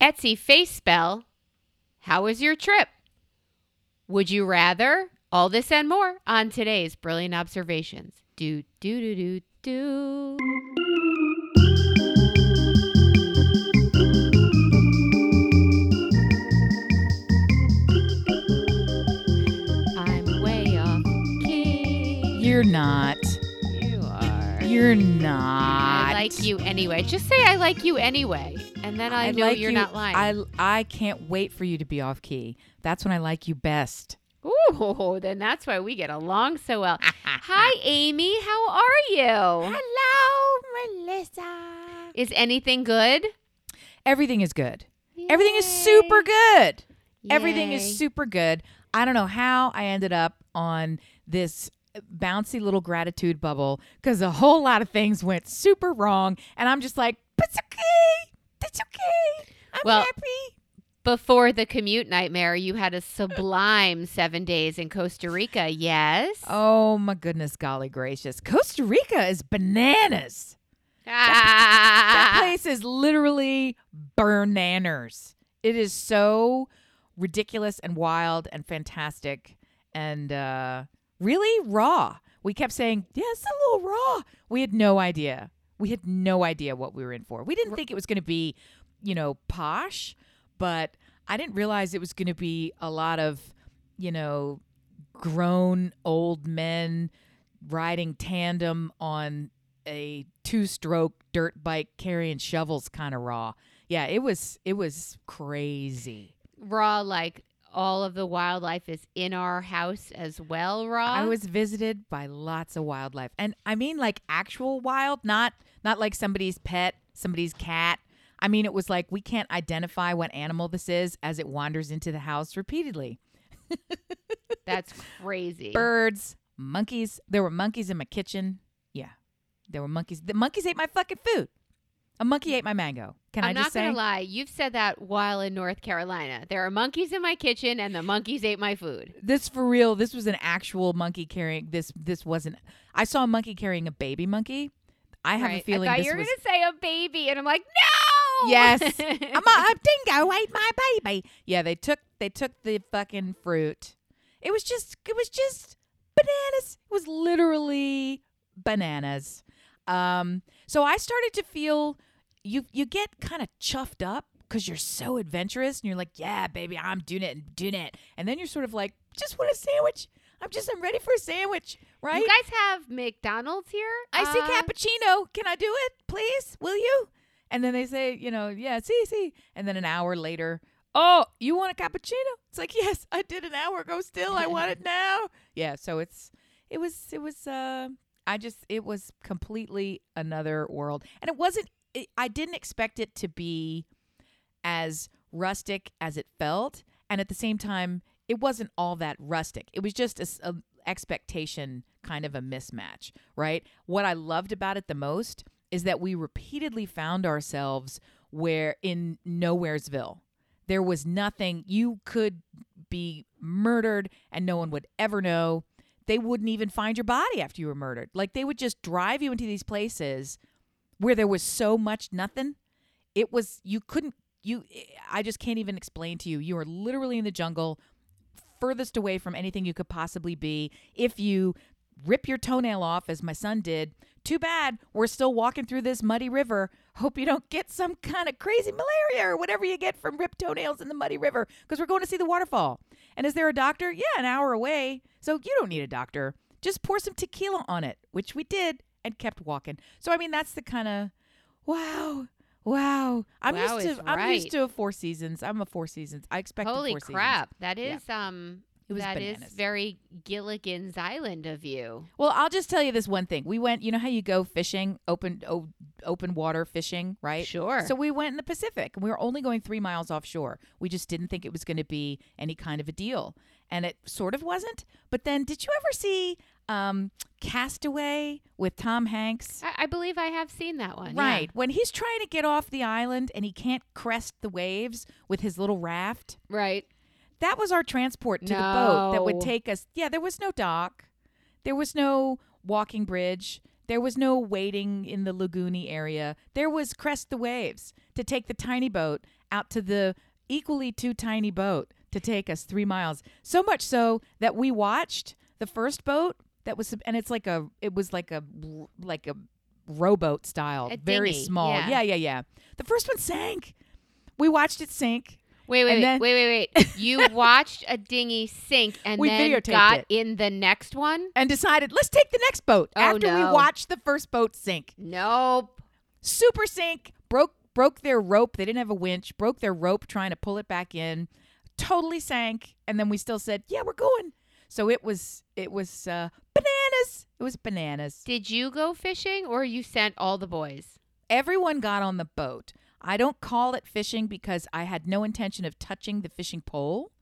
Etsy face spell. How was your trip? Would you rather? All this and more on today's Brilliant Observations. Do, do, do, do, do. I'm way off key. You're not. You are. You're not. I like you anyway. Just say I like you anyway, and then I, know like you're you- not lying. I I can't wait for you to be off key. That's when I like you best. Ooh, then that's why we get along so well. Hi, Amy. How are you? Hello, Melissa. Is anything good? Everything is good. Everything is super good. Everything is super good. I don't know how I ended up on this bouncy little gratitude bubble because a whole lot of things went super wrong, and I'm just like, but "It's okay. It's okay. I'm Well, happy." Before the commute nightmare, you had a sublime seven days in Costa Rica. Yes. Oh my goodness, golly gracious! Costa Rica is bananas. Ah. That place is literally bananas. It is so ridiculous and wild and fantastic and uh, really raw. We kept saying, "Yeah, it's a little raw." We had no idea. We had no idea what we were in for. We didn't think it was going to be, you know, posh, but I didn't realize it was going to be a lot of, you know, grown old men riding tandem on a two-stroke dirt bike carrying shovels kind of raw. Yeah, it was it was crazy. Raw, like all of the wildlife is in our house as well, Rob. I was visited by lots of wildlife. And I mean like actual wild, not not like somebody's pet, somebody's cat. I mean it was like we can't identify what animal this is as it wanders into the house repeatedly. That's crazy. Birds, monkeys. There were monkeys in my kitchen. Yeah. There were monkeys. The monkeys ate my fucking food. A monkey ate my mango. Can I'm I not say? gonna lie. You've said that while in North Carolina. There are monkeys in my kitchen, and the monkeys ate my food. This for real. This was an actual monkey carrying this. This wasn't. I saw a monkey carrying a baby monkey. I have a feeling I thought this you were was. gonna say a baby, and I'm like, no. Yes, I'm a, a dingo ate my baby. Yeah, they took they took the fucking fruit. It was just it was just bananas. It was literally bananas. Um, so I started to feel you you get kind of chuffed up because you're so adventurous and you're like, yeah, baby, I'm doing it and doing it. And then you're sort of like, just want a sandwich. I'm just I'm ready for a sandwich, right? You guys have McDonald's here? I see Uh, cappuccino. Can I do it, please? Will you? And then they say, you know, yeah, see, see. And then an hour later, oh, you want a cappuccino? It's like, yes, I did an hour ago. Still, I want it now. Yeah. So it's, it was, it was. uh I just, it was completely another world, and it wasn't. It, I didn't expect it to be as rustic as it felt, and at the same time, it wasn't all that rustic. It was just a, s- a expectation kind of a mismatch, right? What I loved about it the most is that we repeatedly found ourselves where in Nowheresville. There was nothing you could be murdered and no one would ever know. They wouldn't even find your body after you were murdered. Like they would just drive you into these places where there was so much nothing. It was you couldn't you eh, I just can't even explain to you. You are literally in the jungle furthest away from anything you could possibly be. If you rip your toenail off, as my son did, too bad. We're still walking through this muddy river. Hope you don't get some kind of crazy malaria or whatever you get from ripped toenails in the muddy river because we're going to see the waterfall. And is there a doctor? Yeah, an hour away. So you don't need a doctor. Just pour some tequila on it, which we did and kept walking. So I mean, that's the kind of wow. Wow, I'm Wow used is to I'm right. used to a four seasons. I'm a four seasons. I expect Holy four seasons. crap! That Yeah. um. It was that is bananas. very Gilligan's Island of you. Well, I'll just tell you this one thing. We went, you know how you go fishing, open o- open water fishing, right? Sure. So we went in the Pacific and we were only going 3 miles offshore. We just didn't think it was going to be any kind of a deal. And it sort of wasn't. But then did you ever see um Castaway with Tom Hanks? I, I believe I have seen that one. yeah. Right. When he's trying to get off the island and he can't crest the waves with his little raft. Right. That was our transport to the boat that would take us. Yeah, there was no dock. There was no walking bridge. There was no waiting in the lagoony area. There was crest the waves to take the tiny boat out to the equally too tiny boat to take us three miles. So much so that we watched the first boat that was, and it's like a, it was like a, like a rowboat style, A very small. yeah. yeah, yeah, yeah. The first one sank. We watched it sink. Wait, wait, wait, then- wait, wait, wait. You watched a dinghy sink and We then got it. in the next one? and decided let's take the next boat Oh, after we watched the first boat sink. Nope. Super sink broke broke their rope. They didn't have a winch. Broke their rope trying to pull it back in. Totally sank. And then we still said, "Yeah, we're going." So it was it was uh, bananas. It was bananas. Did you go fishing or you sent all the boys? Everyone got on the boat. I don't call it fishing because I had no intention of touching the fishing pole.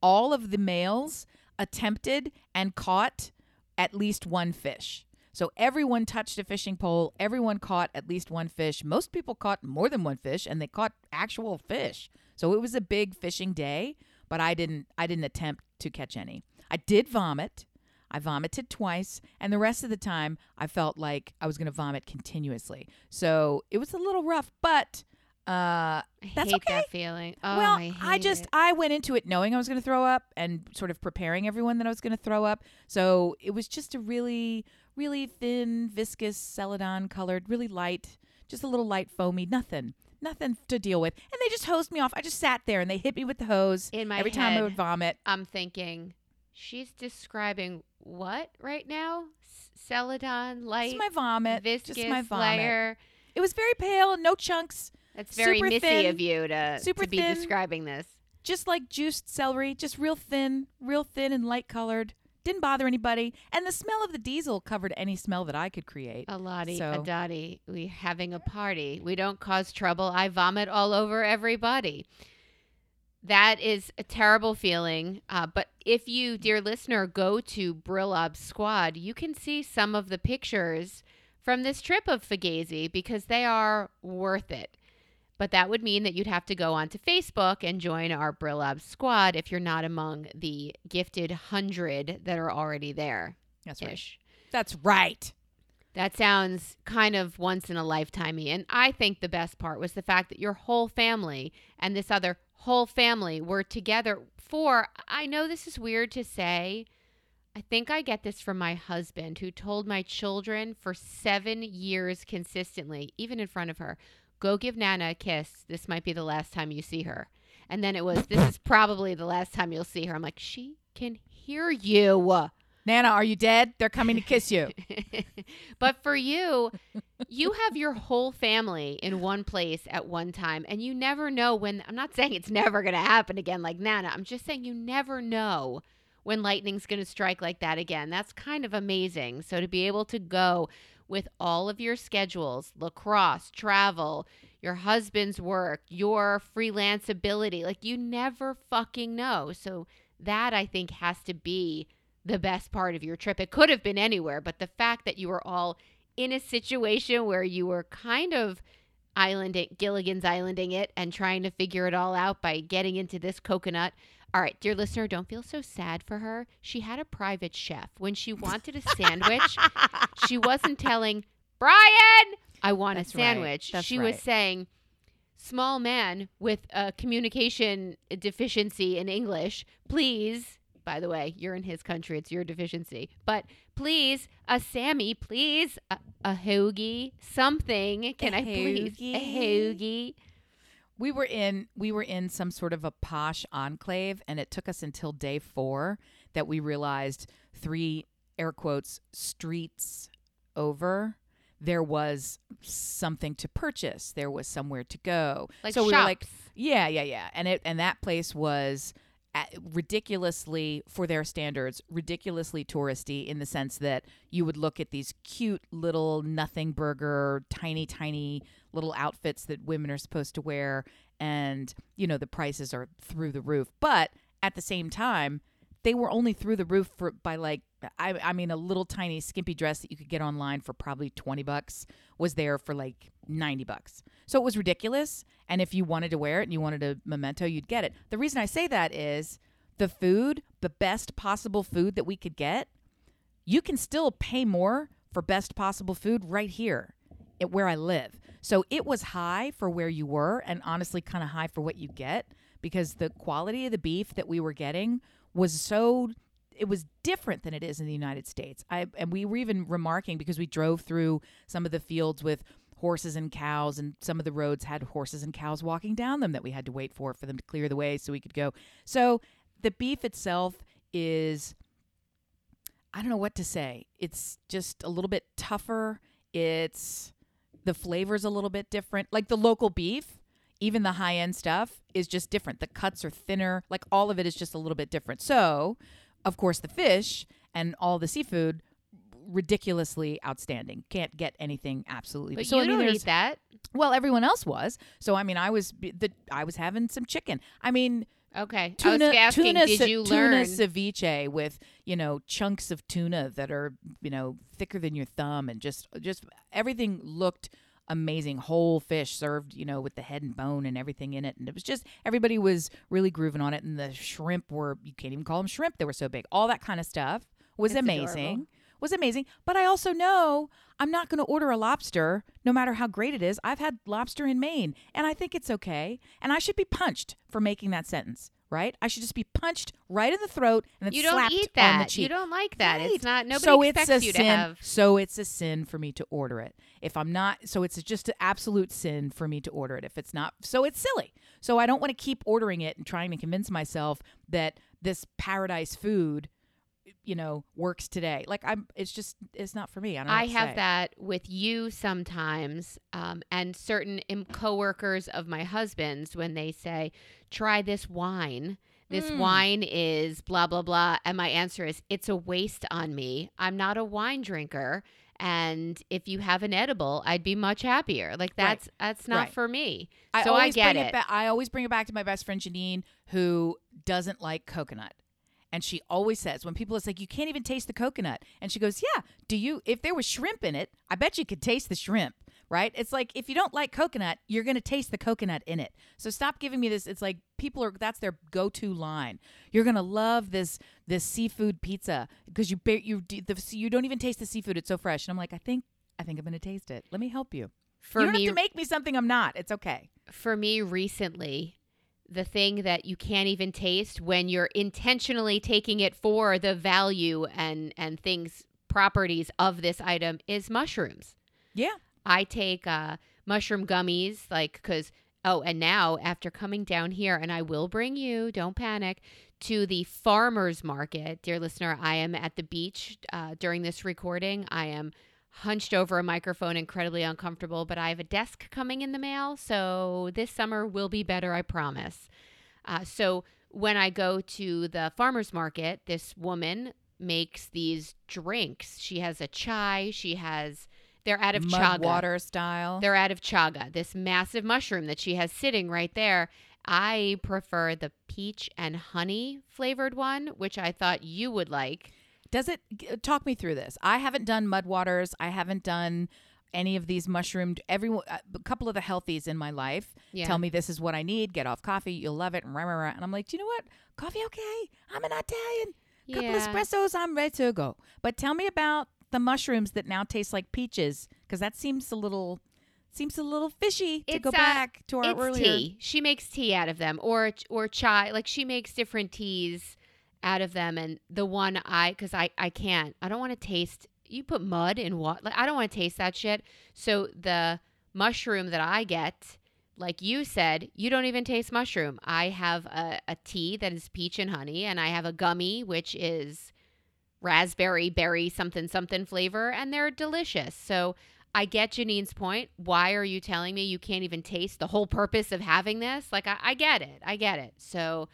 All of the males attempted and caught at least one fish. So everyone touched a fishing pole. Everyone caught at least one fish. Most people caught more than one fish and they caught actual fish. So it was a big fishing day, but I didn't I didn't attempt to catch any. I did vomit. I vomited twice, and the rest of the time I felt like I was going to vomit continuously. So it was a little rough, but uh, I That's hate okay. that feeling. Oh, well, I, hate just it. I went into it knowing I was going to throw up and sort of preparing everyone that I was going to throw up. So it was just a really, really thin, viscous celadon colored, really light, just a little light foamy, nothing. Nothing to deal with, and they just hosed me off. I just sat there, and they hit me with the hose In my every time I would vomit. I'm thinking, she's describing what right now? Celadon, light, Just my vomit, viscous just my vomit. layer. It was very pale, no chunks, That's very Super missy thin, of you to, super to be thin. describing this. just like juiced celery, just real thin, real thin and light colored. Didn't bother anybody, and the smell of the diesel covered any smell that I could create. A lottie, So- a dottie. We having a party. We don't cause trouble. I vomit all over everybody. That is a terrible feeling. Uh, but if you, dear listener, go to Brillob's Squad, you can see some of the pictures from this trip of Fugazi because they are worth it. But that would mean that you'd have to go onto Facebook and join our Brill Ob Squad if you're not among the gifted hundred that are already there. That's right. That's right. That sounds kind of once in a lifetimey. And I think the best part was the fact that your whole family and this other whole family were together for, I know this is weird to say. I think I get this from my husband, who told my children for seven years consistently, even in front of her, go give Nana a kiss. This might be the last time you see her. And then it was, this is probably the last time you'll see her. I'm like, she can hear you. Nana, are you dead? They're coming to kiss you. but for you, you have your whole family in one place at one time, and you never know when. I'm not saying it's never going to happen again, like Nana. I'm just saying you never know when lightning's going to strike like that again. That's kind of amazing. So to be able to go with all of your schedules, lacrosse, travel, your husband's work, your freelance ability, like you never fucking know. So that I think has to be the best part of your trip. It could have been anywhere, but the fact that you were all in a situation where you were kind of islanding Gilligan's islanding it and trying to figure it all out by getting into this coconut. All right, dear listener, don't feel so sad for her. She had a private chef. When she wanted a sandwich, she wasn't telling Brian, I want That's a right. sandwich. That's she was saying, small man with a communication deficiency in English, please. By the way, you're in his country. It's your deficiency. But please, a Sammy, please, a, a hoagie, something. Can A I please? A hoagie. We were in we were in some sort of a posh enclave and it took us until day 4 that we realized three air quotes streets over there was something to purchase. There was somewhere to go. Like so we shops. were like yeah yeah yeah. And it and that place was uh, ridiculously for their standards ridiculously touristy in the sense that you would look at these cute little nothing burger tiny tiny little outfits that women are supposed to wear and you know the prices are through the roof. But at the same time they were only through the roof for by like I, I mean a little tiny skimpy dress that you could get online for probably 20 bucks was there for like 90 bucks. So it was ridiculous and if you wanted to wear it and you wanted a memento you'd get it. The reason i say that is the food the best possible food that we could get you can still pay more for best possible food right here at where I live. So it was high for where you were and honestly kind of high for what you get because the quality of the beef that we were getting was so it was different than it is in the United States. I and we were even remarking because we drove through some of the fields with horses and cows and some of the roads had horses and cows walking down them that we had to wait for for them to clear the way so we could go. So the beef itself is I don't know what to say. It's just a little bit tougher. It's the flavor's a little bit different. Like the local beef, even the high end stuff is just different. The cuts are thinner. Like all of it is just a little bit different. So, of course, the fish and all the seafood ridiculously outstanding. Can't get anything absolutely. But so you I mean, don't eat that. well, everyone else was. So I mean, I was the I was having some chicken. I mean, Okay. tuna I was asking, tuna did you tuna learn? ceviche with you know chunks of tuna that are you know thicker than your thumb and just just everything looked amazing whole fish served you know with the head and bone and everything in it and it was just everybody was really grooving on it and the shrimp were you can't even call them shrimp they were so big all that kind of stuff was It's amazing adorable. Was amazing but i also know i'm not going to order a lobster no matter how great it is i've had lobster in maine and i think it's okay and i should be punched for making that sentence right i should just be punched right in the throat and then You don't slapped eat on the that. cheek You don't like that. Right. It's not. Nobody so expects it's a you sin. to have. So it's a sin for me to order it. If I'm not, so it's just an absolute sin for me to order it. If it's not, so it's silly. So I don't want to keep ordering it and trying to convince myself that this paradise food, you know, works today. Like I'm, it's just, it's not for me. I don't. I have say. that with you sometimes, um, and certain em- coworkers of my husband's when they say, "Try this wine." This Mm. wine is blah blah blah, and my answer is, "It's a waste on me. I'm not a wine drinker." And if you have an edible, I'd be much happier. Like that's that's not Right. for me. I so I get bring it. ba- I always bring it back to my best friend Janine, who doesn't like coconut. And she always says when people it's like you can't even taste the coconut, and she goes, "Yeah, do you? If there was shrimp in it, I bet you could taste the shrimp." Right? It's like if you don't like coconut, you're gonna taste the coconut in it. So stop giving me this. It's like people are that's their go-to line. You're gonna love this this seafood pizza because you you the, you don't even taste the seafood. It's so fresh. And I'm like, I think I think I'm gonna taste it. Let me help you. For you don't me, have to make me something I'm not. It's okay. for me recently the thing that you can't even taste when you're intentionally taking it for the value and and things properties of this item is mushrooms. Yeah. i take uh mushroom gummies like cuz oh and now after coming down here and i will bring you don't panic to the farmers market. Dear listener i am at the beach uh, during this recording. I am hunched over a microphone, incredibly uncomfortable, but I have a desk coming in the mail, so this summer will be better, I promise. Uh, so when I go to the farmer's market, this woman makes these drinks. She has a chai, she has, they're out of mud chaga. water style. They're out of chaga, this massive mushroom that she has sitting right there. I prefer the peach and honey flavored one, which I thought you would like. Does it talk me through this? I haven't done mud waters. I haven't done any of these mushroomed. Every a couple of the healthies in my life Yeah. tell me this is what I need. Get off coffee, you'll love it. And, rah, rah, rah. and I'm like, do you know what? Coffee, okay. I'm an Italian. Couple Yeah. espressos, I'm ready to go. But tell me about the mushrooms that now taste like peaches, because that seems a little seems a little fishy to It's, go uh, back to our it's earlier. tea. She makes tea out of them, or or chai. Like she makes different teas out of them. And the one I, because I I can't, I don't want to taste. You put mud in what? Like I don't want to taste that shit. So the mushroom that I get, like you said, you don't even taste mushroom. I have a, a tea that is peach and honey, and I have a gummy which is raspberry berry something something flavor, and they're delicious. So. I get Janine's point. Why are you telling me you can't even taste the whole purpose of having this? Like, I, I get it. I get it. So,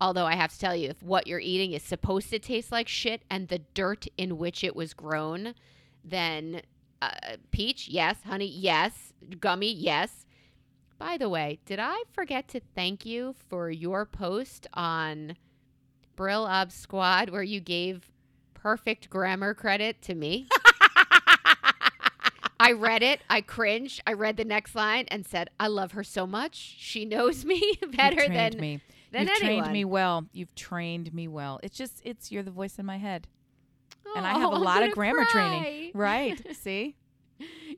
although I have to tell you, if what you're eating is supposed to taste like shit and the dirt in which it was grown, then uh, peach, yes. Honey, yes. Gummy, yes. By the way, did I forget to thank you for your post on Brill Ob Squad where you gave perfect grammar credit to me? I read it. I cringed. I read the next line and said, "I love her so much. She knows me better than me. Than You've anyone." trained me well. You've trained me well. It's just it's you're the voice in my head. and I have Oh, a I'm lot of grammar cry. training. Right. See?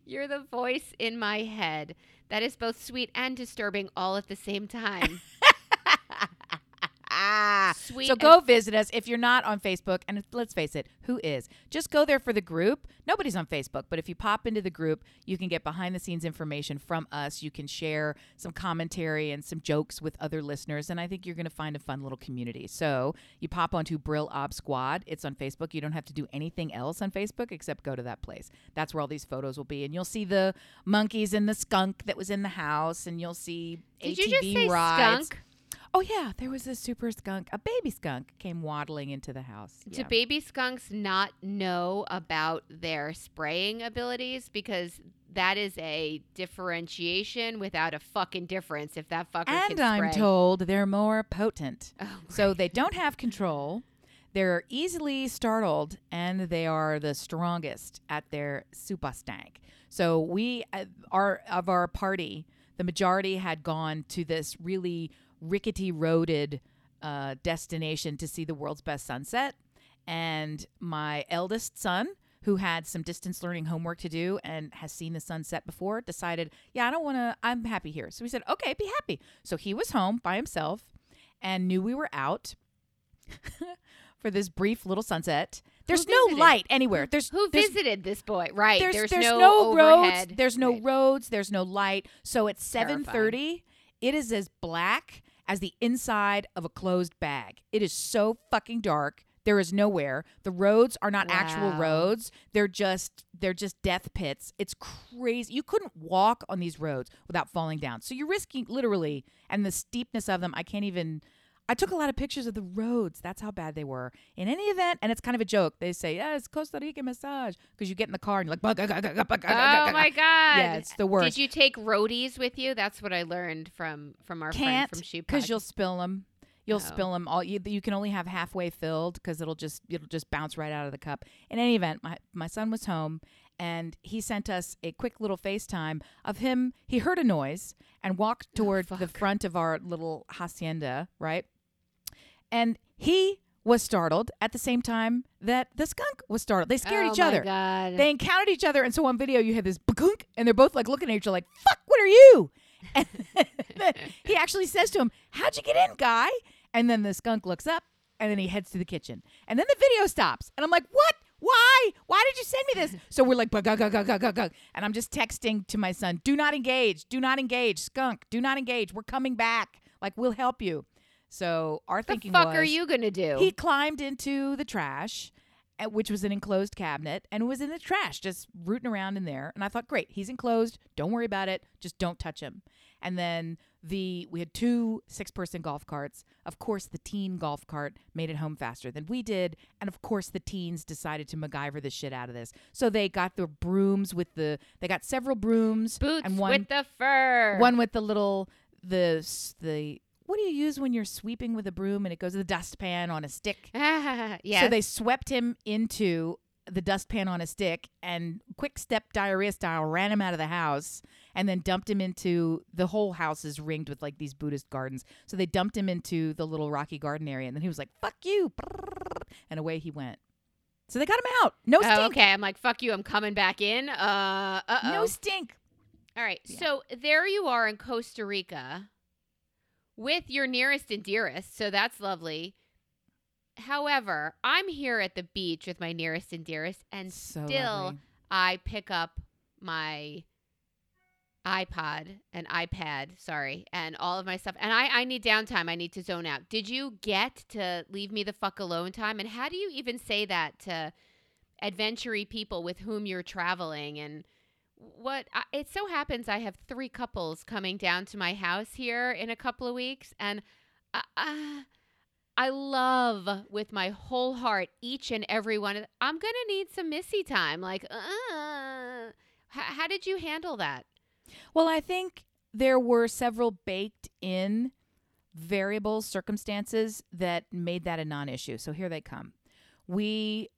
You're the voice in my head that is both sweet and disturbing all at the same time. Ah. Sweet. So go visit us if you're not on Facebook. And let's face it, who is? Just go there for the group. Nobody's on Facebook, but if you pop into the group, you can get behind the scenes information from us. You can share some commentary and some jokes with other listeners. And I think you're going to find a fun little community. So you pop onto Brill Ob Squad. It's on Facebook. You don't have to do anything else on Facebook except go to that place. That's where all these photos will be. And you'll see the monkeys and the skunk that was in the house. And you'll see Did ATV you just say rides. skunk? Oh yeah, there was a super skunk, a baby skunk came waddling into the house. Do Yeah. baby skunks not know about their spraying abilities? Because that is a differentiation without a fucking difference if that fucker and I'm told they're more potent. Oh, So they don't have control. They're easily startled and they are the strongest at their super stank. So we uh, are of our party, the majority had gone to this really rickety roaded uh, destination to see the world's best sunset. And my eldest son, who had some distance learning homework to do and has seen the sunset before, decided, yeah, I don't want to, I'm happy here. So we said, okay, be happy. So he was home by himself and knew we were out for this brief little sunset. There's no light anywhere. There's Who there's, visited this boy? Right. there's, There's, no, no, roads. There's no Right. roads. There's no light. So at 7:30, it is as black as the inside of a closed bag. It is so fucking dark. There is nowhere. The roads are not actual roads. They're just they're just death pits. It's crazy. You couldn't walk on these roads without falling down. So you're risking literally and the steepness of them. I can't even I took a lot of pictures of the roads. That's how bad they were. In any event, and it's kind of a joke. They say, "Yeah, it's Costa Rica massage," because you get in the car and you're like, "Bug, gug, gug, gug, gug, gug, Oh my god! Yeah, it's the worst. Did you take roadies with you? That's what I learned from from our Can't friend from Shoe because you'll spill them. You'll Oh. spill them all. You, you can only have halfway filled because it'll just it'll just bounce right out of the cup. In any event, my my son was home and he sent us a quick little FaceTime of him. He heard a noise and walked oh, toward the Oh, fuck. front of our little hacienda, right? And he was startled at the same time that the skunk was startled. They scared oh each other. God. They encountered each other, and so on video you have this bakunk, and they're both like looking at each other like, "Fuck, what are you?" And he actually says to him, "How'd you get in, guy?" And then the skunk looks up, and then he heads to the kitchen, and then the video stops, and I'm like, "What? Why? Why did you send me this?" So we're like, and I'm just texting to my son, "Do not engage. Do not engage, skunk. Do not engage. We're coming back. Like we'll help you." So our thinking. What the thinking fuck was, are you gonna do? he climbed into the trash, uh, which was an enclosed cabinet, and was in the trash, just rooting around in there. And I thought, great, he's enclosed. Don't worry about it. Just don't touch him. And then the we had two six-person golf carts. Of course, the teen golf cart made it home faster than we did, and of course, the teens decided to MacGyver the shit out of this. So they got the brooms with the they got several brooms Boots and one with the fur. one with the little the the what do you use when you're sweeping with a broom and it goes to the dustpan on a stick? yeah. So they swept him into the dustpan on a stick and quick step diarrhea style ran him out of the house and then dumped him into the whole house is ringed with like these Buddhist gardens. So they dumped him into the little rocky garden area and then he was like, fuck you. And away he went. So they got him out. No stink. Oh, okay. I'm like, fuck you. I'm coming back in. Uh, uh oh. No stink. All right. Yeah. So there you are in Costa Rica with your nearest and dearest. So that's lovely. However, I'm here at the beach with my nearest and dearest, and So still lovely. I pick up my iPod and iPad, sorry, and all of my stuff. And I, I need downtime. I need to zone out. Did you get to leave me the fuck alone time? And how do you even say that to adventury people with whom you're traveling? And what I, it so happens, I have three couples coming down to my house here in a couple of weeks. And I, I, I love with my whole heart each and every one. of I'm going to need some Missy time. Like, uh, how, how did you handle that? Well, I think there were several baked in variable circumstances that made that a non issue. So here they come. We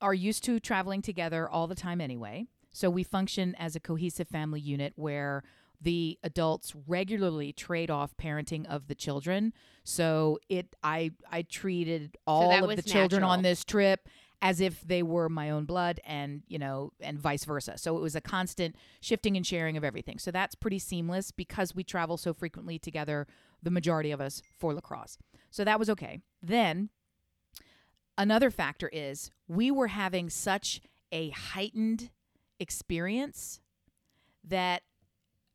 are used to traveling together all the time anyway. So we function as a cohesive family unit where the adults regularly trade off parenting of the children. So it I I treated all that of the children on this trip as if they were my own blood and you know and vice versa. So it was a constant shifting and sharing of everything. So that's pretty seamless because we travel so frequently together the majority of us for lacrosse. So that was okay. Then another factor is we were having such a heightened experience that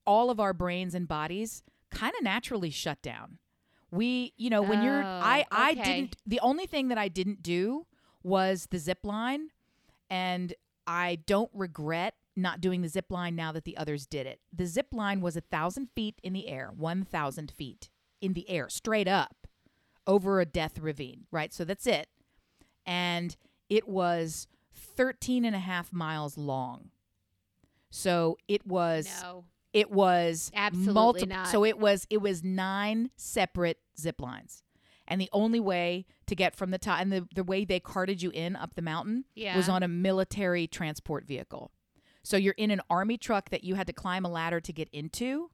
all of our brains and bodies kind of naturally shut down. We you know when you're oh, i Oh, i okay. didn't the only thing that i didn't do was the zip line and i don't regret not doing the zip line now that the others did it. The zip line was a thousand feet in the air 1000 feet in the air straight up over a death ravine right? So that's it. And it was 13 and a half miles long so it was No. it was Absolutely multiple. not. So it was it was nine separate zip lines, and the only way to get from the top and the the way they carted you in up the mountain Yeah. was on a military transport vehicle. So you're in an army truck that you had to climb a ladder to get into,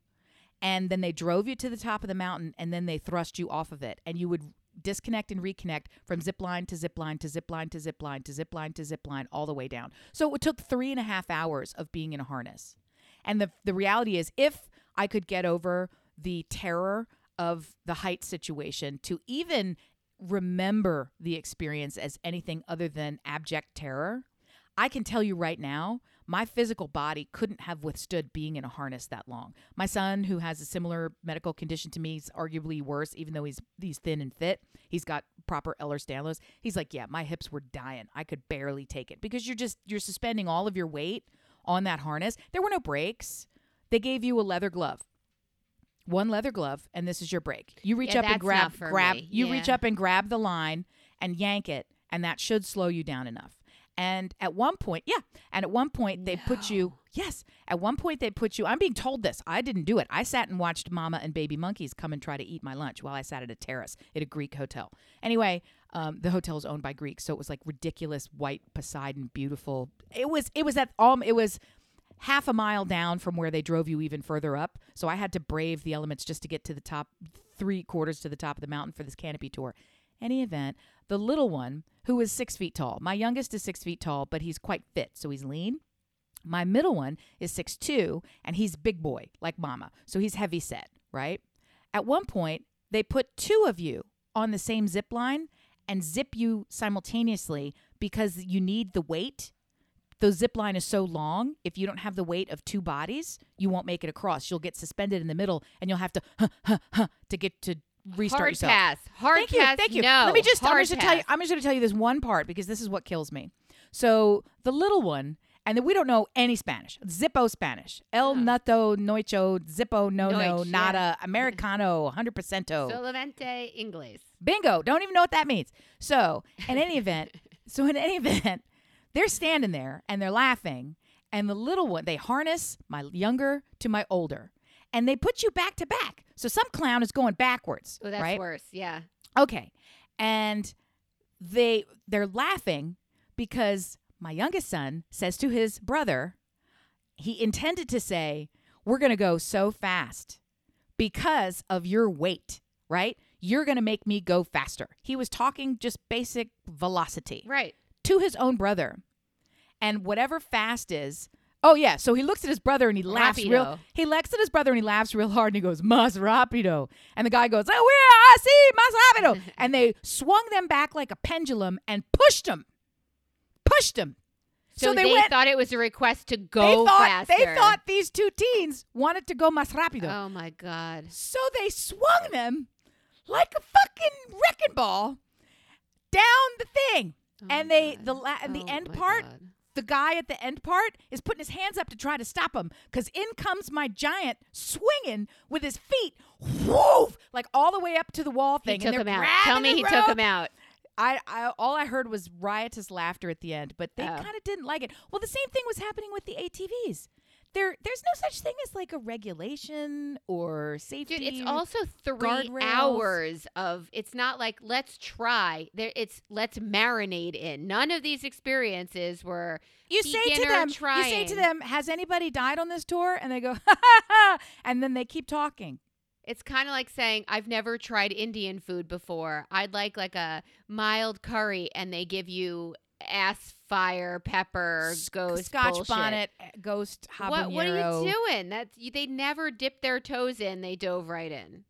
and then they drove you to the top of the mountain, and then they thrust you off of it, and you would disconnect and reconnect from zip line to zip line to zip line to zip line to zip line to zip line all the way down. So it took three and a half hours of being in a harness. And the the reality is if I could get over the terror of the height situation to even remember the experience as anything other than abject terror, I can tell you right now, my physical body couldn't have withstood being in a harness that long. My son, who has a similar medical condition to me, is arguably worse, even though he's he's thin and fit. He's got proper Ehlers-Danlos. He's like, yeah, my hips were dying. I could barely take it because you're just you're suspending all of your weight on that harness. There were no brakes. They gave you a leather glove. One leather glove, and this is your brake. You reach Yeah, up and grab grab me. you reach up and grab the line and yank it, and that should slow you down enough. And at one point, yeah, and at one point they put you, yes, at one point they put you, I'm being told this. I didn't do it. I sat and watched mama and baby monkeys come and try to eat my lunch while I sat at a terrace at a Greek hotel. Anyway, um, the hotel is owned by Greeks, so it was like ridiculous white Poseidon, beautiful. It was, it was at um, it was half a mile down from where they drove you even further up. So I had to brave the elements just to get to the top, three quarters to the top of the mountain for this canopy tour. Any event, the little one, who is six feet tall, my youngest is six feet tall, but he's quite fit, so he's lean. My middle one is six two, and he's big boy, like mama. So he's heavy set, right? At one point, they put two of you on the same zip line and zip you simultaneously because you need the weight the zip line is so long, if you don't have the weight of two bodies, you won't make it across. You'll get suspended in the middle and you'll have to huh, huh, huh, to get to restart Hard yourself. pass. Hard thank you, pass. thank you. No. Let me just I'm just gonna tell you. I'm just gonna tell you this one part because this is what kills me. So the little one, and then we don't know any Spanish. Zippo Spanish. El Oh. nato nocho zippo no no Noich, yeah. nada americano 100%. Solamente Inglés. Bingo. Don't even know what that means. So, in any event, so in any event, they're standing there and they're laughing. And the little one, they harness my younger to my older. And they put you back to back. So some clown is going backwards. Oh, that's right? worse. Yeah. Okay. And they they're laughing because my youngest son says to his brother, he intended to say, We're gonna go so fast because of your weight, right? You're gonna make me go faster. He was talking just basic velocity Right. to his own brother. And whatever fast is, oh yeah, so he looks at his brother and he laughs real. Rapido. He looks at his brother and he laughs real hard and he goes, "Mas rapido." And the guy goes, "Oh, yeah, I see, mas rapido." and they swung them back like a pendulum and pushed them, pushed them. So, they, they, went. thought it was a request to they go thought faster. they thought these two teens wanted to go mas rapido. Oh my God. So they swung them like a fucking wrecking ball down the thing. Oh and they God. the la- and the Oh end part God. The guy at the end part is putting his hands up to try to stop him because in comes my giant swinging with his feet, whoo, like all the way up to the wall thing. He took and him out. Tell me he took him out. I, I all I heard was riotous laughter at the end, but they Oh. kind of didn't like it. Well, the same thing was happening with the ATVs. There, there's no such thing as like a regulation or safety. Dude, it's also three guardrails. hours of. It's not like let's try. There, it's let's marinate in. None of these experiences were. you say to them, you say to them, has anybody died on this tour? And they go, ha ha ha, and then they keep talking. It's kind of like saying I've never tried Indian food before. I'd like like a mild curry, and they give you ass fire pepper Sc- ghost Scotch bullshit. bonnet, uh, ghost habanero. What what are you doing? That's they never dipped their toes in. They dove right in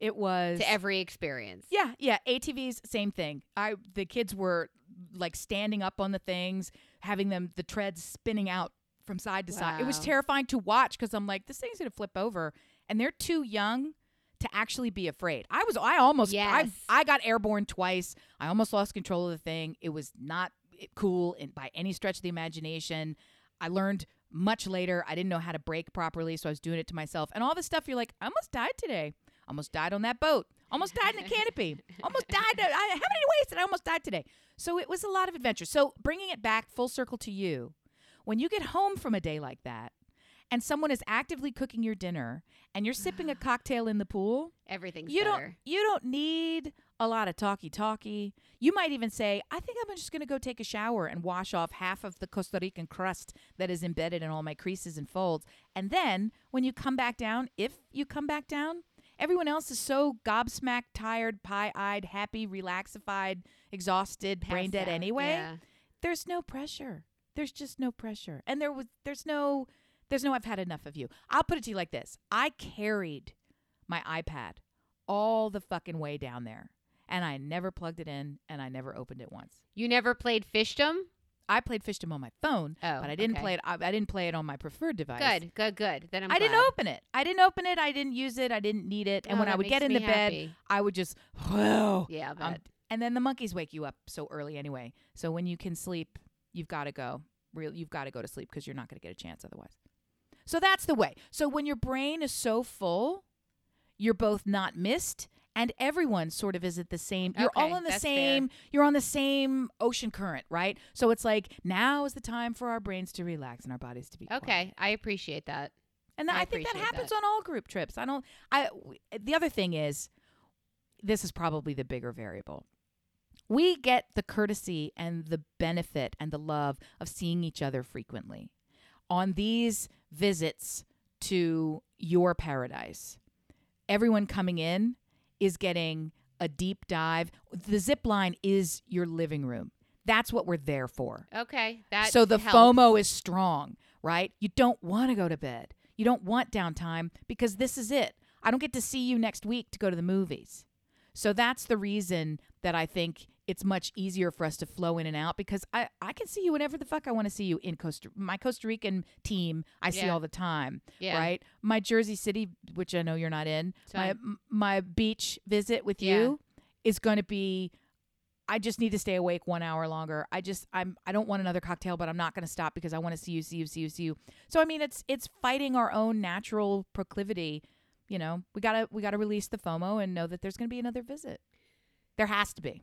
It was to every experience. Yeah, yeah. ATVs, same thing. I the kids were like standing up on the things, having them the treads spinning out from side to side. It was terrifying to watch because I'm like, this thing's gonna flip over, and they're too young to actually be afraid. I was, I almost, Yes. I, I got airborne twice. I almost lost control of the thing. It was not cool in, by any stretch of the imagination. I learned much later. I didn't know how to brake properly, so I was doing it to myself. And all this stuff, you're like, I almost died today. Almost died on that boat. Almost died in the canopy. Almost died. I, how many ways did I almost die today? So it was a lot of adventure. So bringing it back full circle to you, when you get home from a day like that, and someone is actively cooking your dinner, and you're sipping a cocktail in the pool, Everything's you don't you don't need a lot of talky talky. You might even say, "I think I'm just going to go take a shower and wash off half of the Costa Rican crust that is embedded in all my creases and folds." And then when you come back down, if you come back down, everyone else is so gobsmacked, tired, pie-eyed, happy, relaxified, exhausted, brain dead out. anyway. Yeah. There's no pressure. There's just no pressure. And there was there's no there's no I've had enough of you. I'll put it to you like this. I carried my iPad all the fucking way down there. And I never plugged it in and I never opened it once. You never played fishdom? I played Fishdom on my phone, Oh, but I didn't okay. play it I, I didn't play it on my preferred device. Good, good, good. Then I'm I didn't open it. I didn't open it. I didn't use it. I didn't need it. And Oh, when I would get in the me bed. I would just whoa. Yeah, but Um, and then the monkeys wake you up so early anyway. So when you can sleep, you've got to go. Real, you've got to go to sleep because you're not going to get a chance otherwise. So that's the way. So when your brain is so full, you're both not missed and everyone sort of is at the same you're all Okay, on the same you're on the same ocean current right so it's like now is the time for our brains to relax and our bodies to be quiet. okay, I appreciate that. And I I, think that happens that. on all group trips. I don't. I. w- The other thing is, this is probably the bigger variable. We get the courtesy and the benefit and the love of seeing each other frequently. On these visits to your paradise, everyone coming in is getting a deep dive. The zip line is your living room. That's what we're there for Okay, that so the helps. FOMO is strong, right? You don't want to go to bed. You don't want downtime because this is it. I don't get to see you next week to go to the movies. So that's the reason that I think it's much easier for us to flow in and out because I, I can see you whenever the fuck I want to see you in Costa my Costa Rican team I see Yeah. all the time Yeah. right my Jersey City which I know you're not in It's my my beach visit with Yeah. you is going to be I just need to stay awake one hour longer. I just I'm I don't want another cocktail, but I'm not going to stop because I want to see you, see you, see you, see you. So I mean, it's it's fighting our own natural proclivity. You know, we gotta we gotta release the FOMO and know that there's going to be another visit. There has to be.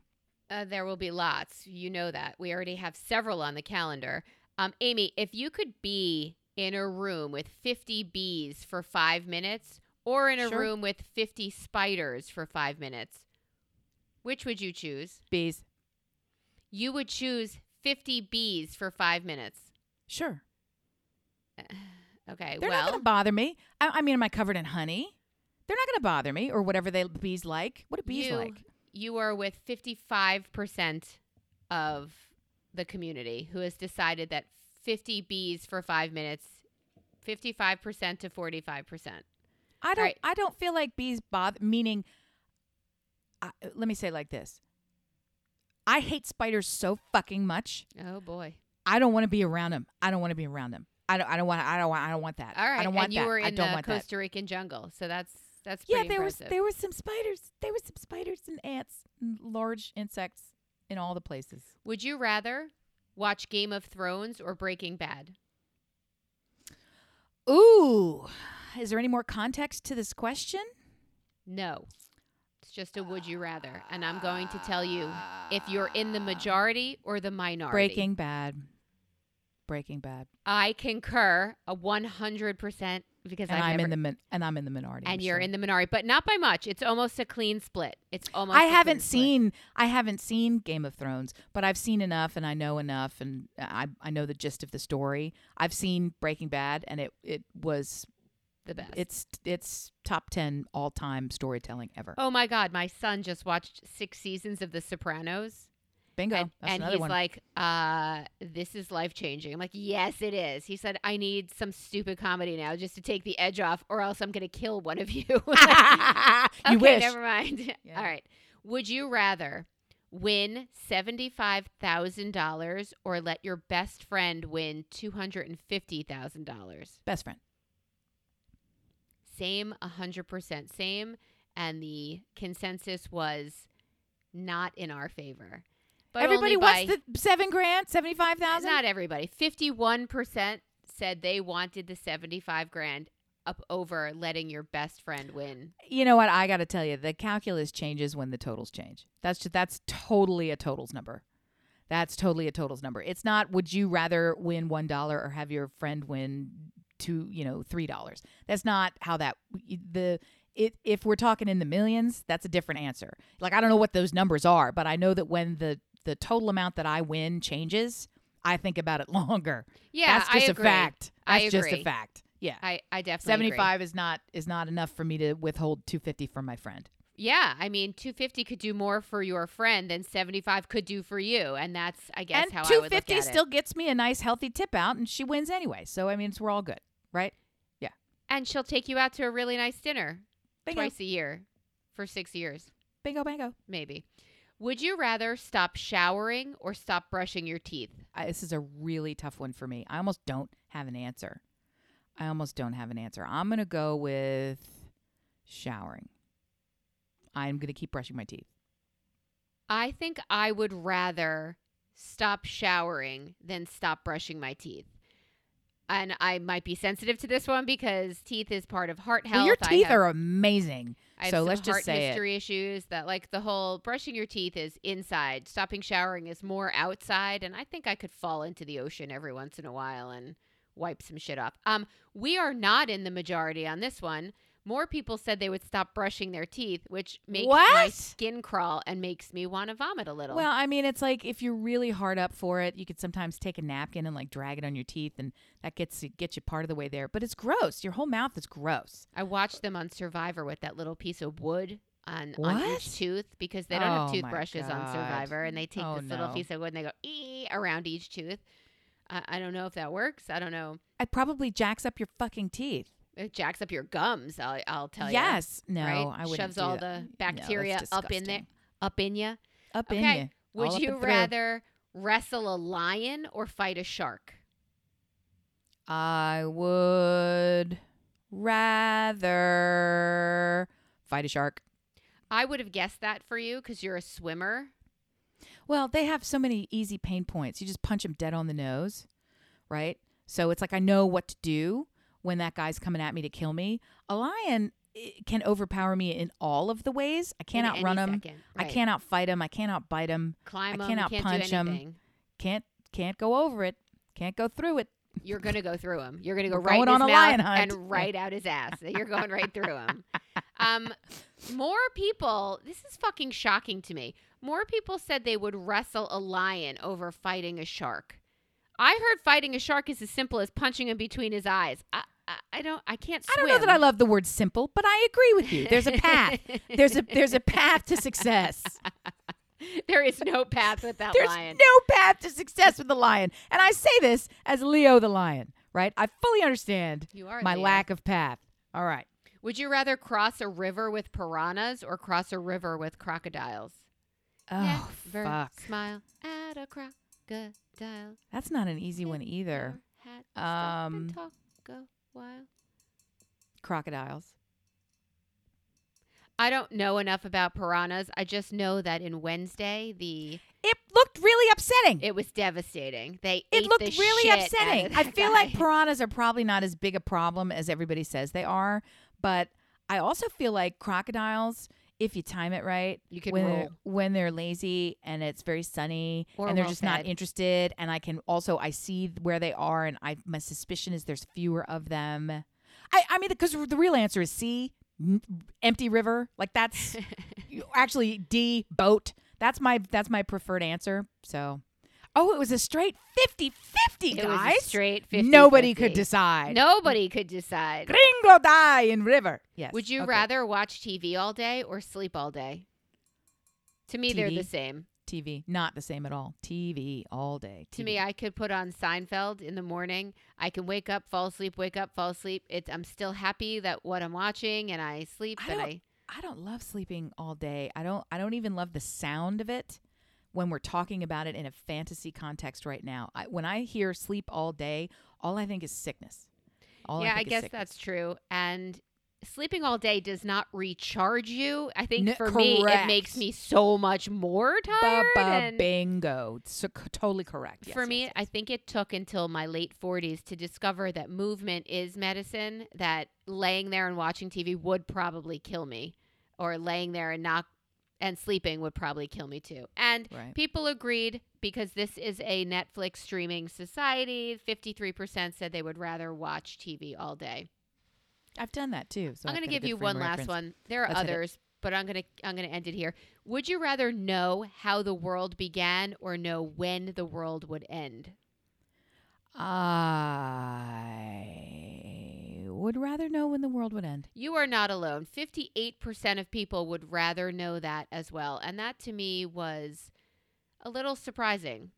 Uh, there will be lots. You know that. We already have several on the calendar. Um, Amy, if you could be in a room with 50 bees for five minutes or in a Sure. room with 50 spiders for five minutes, which would you choose? Bees, You would choose 50 bees for five minutes. sure. Okay, They're well, not going to bother me. I, I mean, am I covered in honey? They're not going to bother me, or whatever they bees like. What do bees you, like? You are with 55% of the community who has decided that 50 bees for five minutes, 55% to 45%. I don't. Right. I don't feel like bees bother. Meaning, I, let me say like this: I hate spiders so fucking much. Oh boy. I don't want to be around them. I don't want to be around them. I don't. I don't want. I don't want. I don't want that. All right. I don't want and you that. were I in don't the want that. Costa Rican jungle. So that's that's Yeah, there impressive. was there were some spiders. There were some spiders and ants and large insects in all the places. Would you rather watch Game of Thrones or Breaking Bad? Ooh, is there any more context to this question? No. It's just a would you rather. And I'm going to tell you if you're in the majority or the minority. Breaking Bad. Breaking Bad. I concur a 100% because And I'm never, in the min- and I'm in the minority. and I'm you're sure. in the minority, but not by much. It's almost a clean split. It's almost. I a clean haven't split. seen I haven't seen Game of Thrones, but I've seen enough and I know enough and I I know the gist of the story. I've seen Breaking Bad and it it was the best. it's it's top 10 all-time storytelling ever. oh my god, my son just watched six seasons of The Sopranos. Bingo. And, and he's one. like, uh, this is life changing. I'm like, yes, it is. He said, I need some stupid comedy now just to take the edge off, or else I'm going to kill one of you. you okay, wish. never mind. Yeah. All right. Would you rather win $75,000 or let your best friend win $250,000? Best friend. Same, 100% same. And the consensus was not in our favor. But Everybody wants by, the seven grand, seventy five thousand. Not everybody. 51% said they wanted the 75 grand up over letting your best friend win. You know what? I got to tell you, the calculus changes when the totals change. That's just that's totally a totals number. That's totally a totals number. It's not. Would you rather win one dollar or have your friend win two? You know, three dollars. That's not how that the. It, if we're talking in the millions, that's a different answer. Like I don't know what those numbers are, but I know that when the the total amount that I win changes, I think about it longer. Yeah, that's just I a agree. fact. That's I just a fact. Yeah. I, I definitely 75 is not is not enough for me to withhold 250 from my friend. Yeah, I mean, 250 could do more for your friend than 75 could do for you, and that's I guess and how look 250 still it. gets me a nice healthy tip out and she wins anyway. So I mean, it's, we're all good, right? Yeah, and she'll take you out to a really nice dinner Bingo. twice a year for 6 years, Bingo bango. maybe. Would you rather stop showering or stop brushing your teeth? I, this is a really tough one for me. I almost don't have an answer. I almost don't have an answer. I'm going to go with showering. I'm going to keep brushing my teeth. I think I would rather stop showering than stop brushing my teeth. And I might be sensitive to this one because teeth is part of heart health. Well, your teeth have- are amazing. I have So let's just heart say it. history issues that like the whole brushing your teeth is inside, stopping showering is more outside, and I think I could fall into the ocean every once in a while and wipe some shit off. Um, we are not in the majority on this one. More people said they would stop brushing their teeth, which makes my skin crawl and makes me want to vomit a little. Well, I mean, it's like if you're really hard up for it, you could sometimes take a napkin and like drag it on your teeth, and that gets gets you part of the way there. But it's gross. Your whole mouth is gross. I watched them on Survivor with that little piece of wood on, on each tooth because they don't Oh, have toothbrushes on Survivor, and they take Oh, this little piece of wood and they go ee around each tooth. I, I don't know if that works. I don't know. It probably jacks up your fucking teeth. It jacks up your gums. I'll, I'll tell you. yes. No, right? I wouldn't Shoves all that. the bacteria that's up in there, up in you. Up in Okay. you. Would All you through. rather wrestle a lion or fight a shark? I would rather fight a shark. I would have guessed that for you because you're a swimmer. Well, they have so many easy pain points. You just punch them dead on the nose, right? So it's like I know what to do when that guy's coming at me to kill me. A lion eh, can overpower me in all of the ways. I can't in outrun him. second. I Right. can't outfight him. I can't outbite him. climb I cannot can't punch anything. Can't can't go over it. Can't go through it. You're gonna go through him. You're gonna go We're right on his a mouth lion hunt. and right out his ass. You're going right through him. Um, more people. This is fucking shocking to me. More people said they would wrestle a lion over fighting a shark. I heard fighting a shark is as simple as punching him between his eyes. I, I, I don't. I can't. Swim. I don't know that I love the word simple, but I agree with you. There's a path. there's a there's a path to success. there is no path with that lion. There's lion. no path to success with the lion. And I say this as Leo the lion, right? I fully understand you are my Leo. lack of path. All right. Would you rather cross a river with piranhas or cross a river with crocodiles? Oh, Never fuck. Smile at a crocodile. That's not an easy one either. Hat stop and Um, talk a while. Crocodiles. I don't know enough about piranhas. I just know that in Wednesday, the It looked really upsetting. it was devastating. They It looked the really upsetting. I feel like piranhas are probably not as big a problem as everybody says they are, but I also feel like crocodiles, if you time it right, you can when roll. they're, when they're lazy and it's very sunny Or and they're well just not interested and I can also I see where they are and I my suspicion is there's fewer of them. I I mean because the real answer is C, n- empty river. Like that's actually D, boat. That's my that's my preferred answer. So Oh, it was a straight 50-50, It was guys. a straight 50 Nobody could decide. Nobody could decide. Gringo die in river. Yes. Would you okay. rather watch TV all day or sleep all day? To me, they're the same. TV. Not the same at all. TV all day. To me, I could put on Seinfeld in the morning. I can wake up, fall asleep, wake up, fall asleep. It's I'm still happy that what I'm watching and I sleep I and I I don't love sleeping all day. I don't I don't even love the sound of it when we're talking about it in a fantasy context right now. I, when I hear sleep all day, all I think is sickness. All Yeah, I, I, guess that's true. And sleeping all day does not recharge you. I think for me it makes me so much more tired. Ba- bingo. So, c- totally correct. Yes, for yes, me, yes. I think it took until my late 40s to discover that movement is medicine, that laying there and watching TV would probably kill me, or laying there and not and sleeping would probably kill me too. And right. people agreed because this is a Netflix streaming society. 53% said they would rather watch TV all day. I've done that too. So I'm going to give you one last one. There are Let's others, but I'm going to I'm going to end it here. Would you rather know how the world began or know when the world would end? I would rather know when the world would end. You are not alone. 58% of people would rather know that as well. And that to me was a little surprising.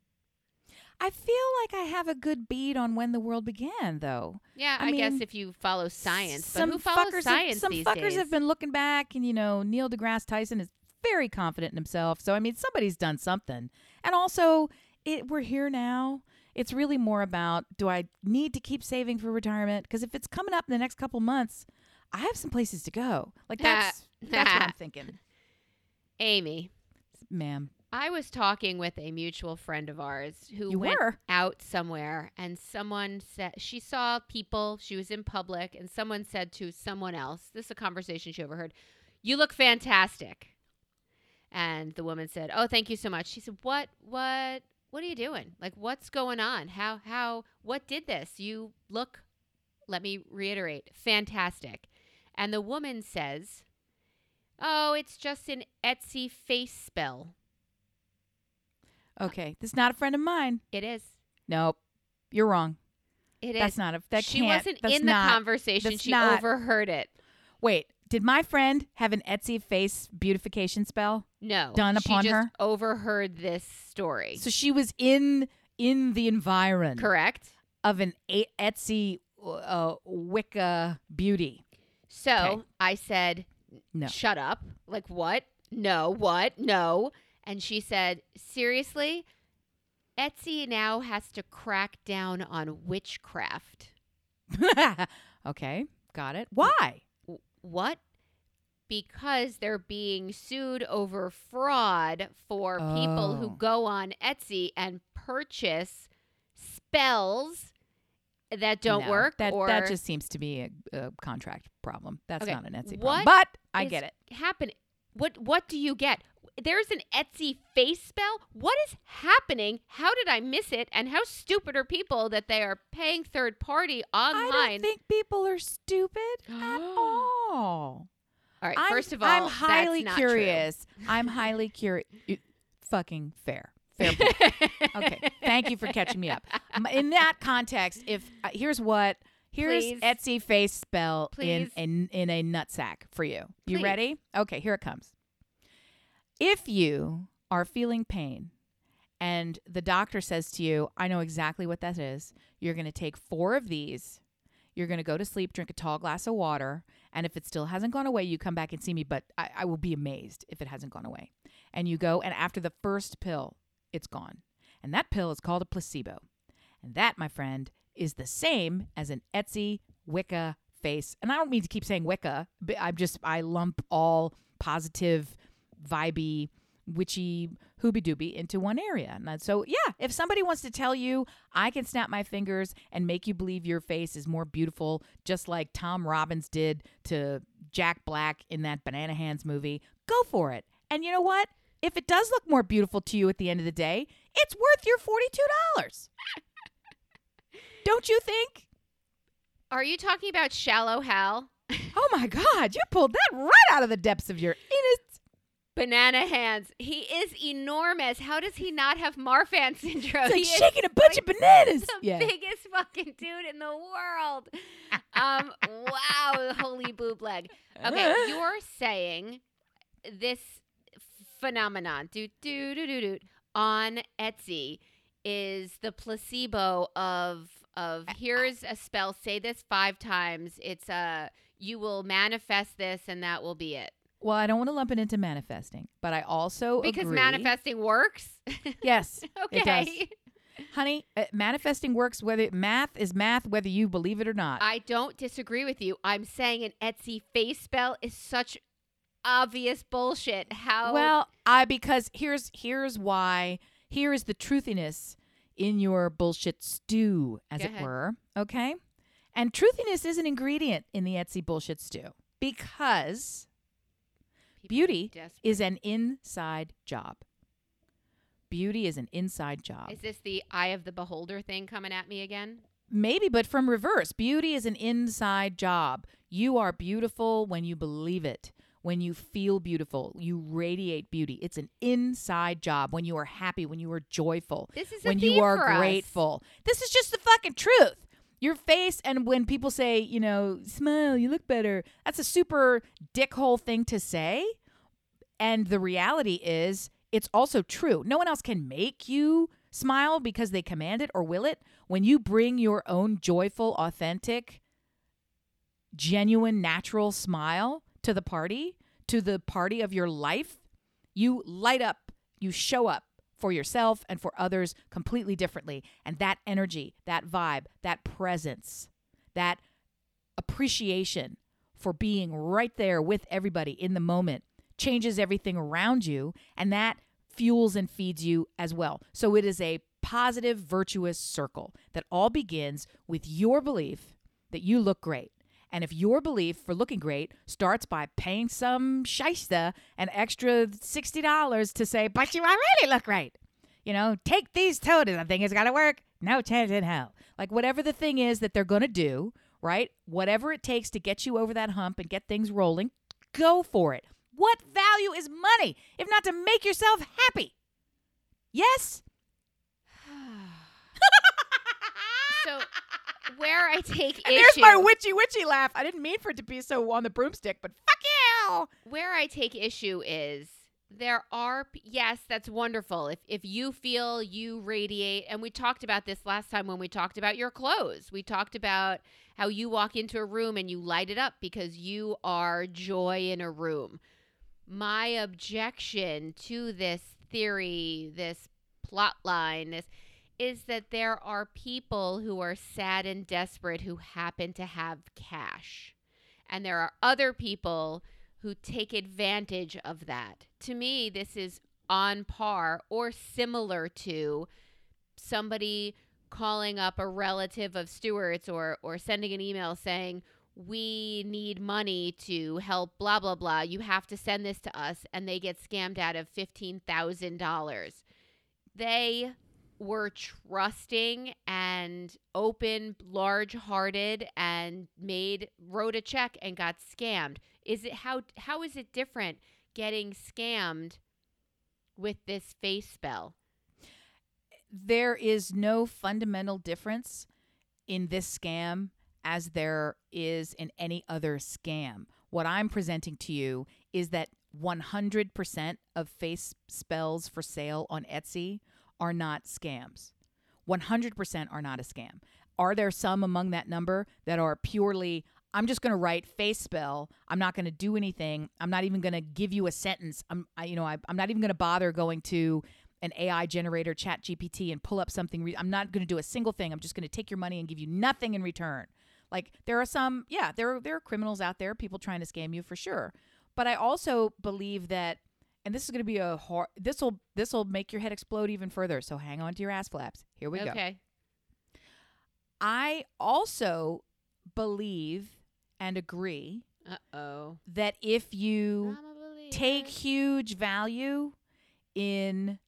I feel like I have a good beat on when the world began, though. Yeah, I I, guess if you follow science. some but who follows fuckers science have, some these fuckers days? have been looking back, and you know Neil deGrasse Tyson is very confident in himself. So I mean, somebody's done something, and also it, we're here now. It's really more about do I need to keep saving for retirement? Because if it's coming up in the next couple months, I have some places to go. Like that's that's what I'm thinking, Amy, ma'am. I was talking with a mutual friend of ours who You went were out somewhere and someone said she saw people, she was in public, and someone said to someone else, this is a conversation she overheard, You look fantastic. And the woman said, Oh, thank you so much. She said, What what what are you doing? Like what's going on? How how what did this? You look let me reiterate, fantastic. And the woman says, Oh, it's just an Etsy face spell. okay. This is not a friend of mine. It is. Nope, you're wrong. It is. That's not a that she can't. wasn't that's in the conversation. She not- overheard it. Wait, did my friend have an Etsy face beautification spell? No, Done she upon just her? Overheard this story. So she was in in the environ Correct. of an a- Etsy uh, Wicca beauty. So Okay. I said, No. "Shut up!" Like what? No, what? No. And she said, "Seriously." Etsy now has to crack down on witchcraft. okay, got it. Why? What? Because they're being sued over fraud for people who Oh. go on Etsy and purchase spells that don't No, work That or that just seems to be a, a contract problem. That's Okay, not an Etsy what problem. But I get it. happen. What what do you get? There's an Etsy face spell. What is happening? How did I miss it? And how stupid are people that they are paying third party online? I don't think people are stupid at all. All right, first of all, I'm highly not true. curious. I'm highly curious. Fucking fair. Fair point. Okay. Thank you for catching me up. In that context, if uh, here's what here's Please. Etsy face spell Please. in in in a nutsack for you. You Please. ready? Okay, here it comes. If you are feeling pain and the doctor says to you, "I know exactly what that is. You're going to take 4 of these. You're going to go to sleep, drink a tall glass of water, and if it still hasn't gone away, you come back and see me, but I, I will be amazed if it hasn't gone away." And you go and after the first pill, it's gone. And that pill is called a placebo. And that, my friend, is the same as an Etsy Wicca face. And I don't mean to keep saying Wicca, but I'm just, I lump all positive, vibey, witchy, hooby dooby into one area. And so, yeah, if somebody wants to tell you, I can snap my fingers and make you believe your face is more beautiful, just like Tom Robbins did to Jack Black in that Banana Hands movie, go for it. And you know what? If it does look more beautiful to you at the end of the day, it's worth your $42. Don't you think? Are you talking about Shallow Hal? Oh my God, you pulled that right out of the depths of your. Banana hands. He is enormous. How does he not have Marfan syndrome? It's like he shaking a bunch of bananas. the Yeah. biggest fucking dude in the world. Um, wow, holy boob leg. Okay, you're saying this phenomenon do do do do do on Etsy is the placebo of of here's a spell say this 5 times it's a you will manifest this and that will be it Well, I don't want to lump it into manifesting, but I also because agree- manifesting works Yes, okay honey. Uh, manifesting works whether math is math, whether you believe it or not. I don't disagree with you I'm saying an Etsy face spell is such obvious bullshit how Well, I because here's here's why here is the truthiness in your bullshit stew, as Go it ahead. were. Okay, and truthiness is an ingredient in the Etsy bullshit stew because beauty is an inside job. Beauty is an inside job. Is this the eye of the beholder thing coming at me again? Maybe, but from reverse. Beauty is an inside job. You are beautiful when you believe it. When you feel beautiful, you radiate beauty. It's an inside job. When you are happy, when you are joyful, This is a when you are for us. grateful. This is just the fucking truth. Your face, and when people say, you know, smile, you look better, that's a super dickhole thing to say. And the reality is, it's also true. No one else can make you smile because they command it or will it. When you bring your own joyful, authentic, genuine, natural smile to the party, to the party of your life, you light up, you show up for yourself and for others completely differently. And that energy, that vibe, that presence, that appreciation for being right there with everybody in the moment changes everything around you. And that fuels and feeds you as well. So it is a positive, virtuous circle that all begins with your belief that you look great. And if your belief for looking great starts by paying some shysta an extra $60 to say, but you already look great. You know, take these toes. I think it's got to work. No chance in hell. Like whatever the thing is that they're going to do, right? Whatever it takes to get you over that hump and get things rolling, go for it. What value is money if not to make yourself happy? Yes? So where I take And issue there's my witchy witchy laugh. I didn't mean for it to be so on the broomstick, but fuck you. where I take issue is there are yes, that's wonderful. If if you feel you radiate and we talked about this last time when we talked about your clothes. We talked about how you walk into a room and you light it up because you are joy in a room. My objection to this theory, this plot line, this is that there are people who are sad and desperate who happen to have cash. And there are other people who take advantage of that. To me, this is on par or similar to somebody calling up a relative of Stewart's or or sending an email saying we need money to help blah blah blah you have to send this to us and they get scammed out of $15,000 they were trusting and open large-hearted and made wrote a check and got scammed is it how how is it different getting scammed with this face spell There is no fundamental difference in this scam as there is in any other scam. What I'm presenting to you is that 100% of face spells for sale on Etsy are not scams. 100% are not a scam. Are there some among that number that are purely I'm just going to write face spell. I'm not going to do anything. I'm not even going to give you a sentence. I'm I, you know, I, I'm not even going to bother going to an AI generator, Chat GPT, and pull up something. Re- I'm not going to do a single thing. I'm just going to take your money and give you nothing in return. Like there are some, yeah, there are, there are criminals out there, people trying to scam you for sure. But I also believe that, and this is going to be a hor- this will this will make your head explode even further. So hang on to your ass flaps. Here we go. okay I also believe and agree uh-oh that if you I'm a believer. take huge value in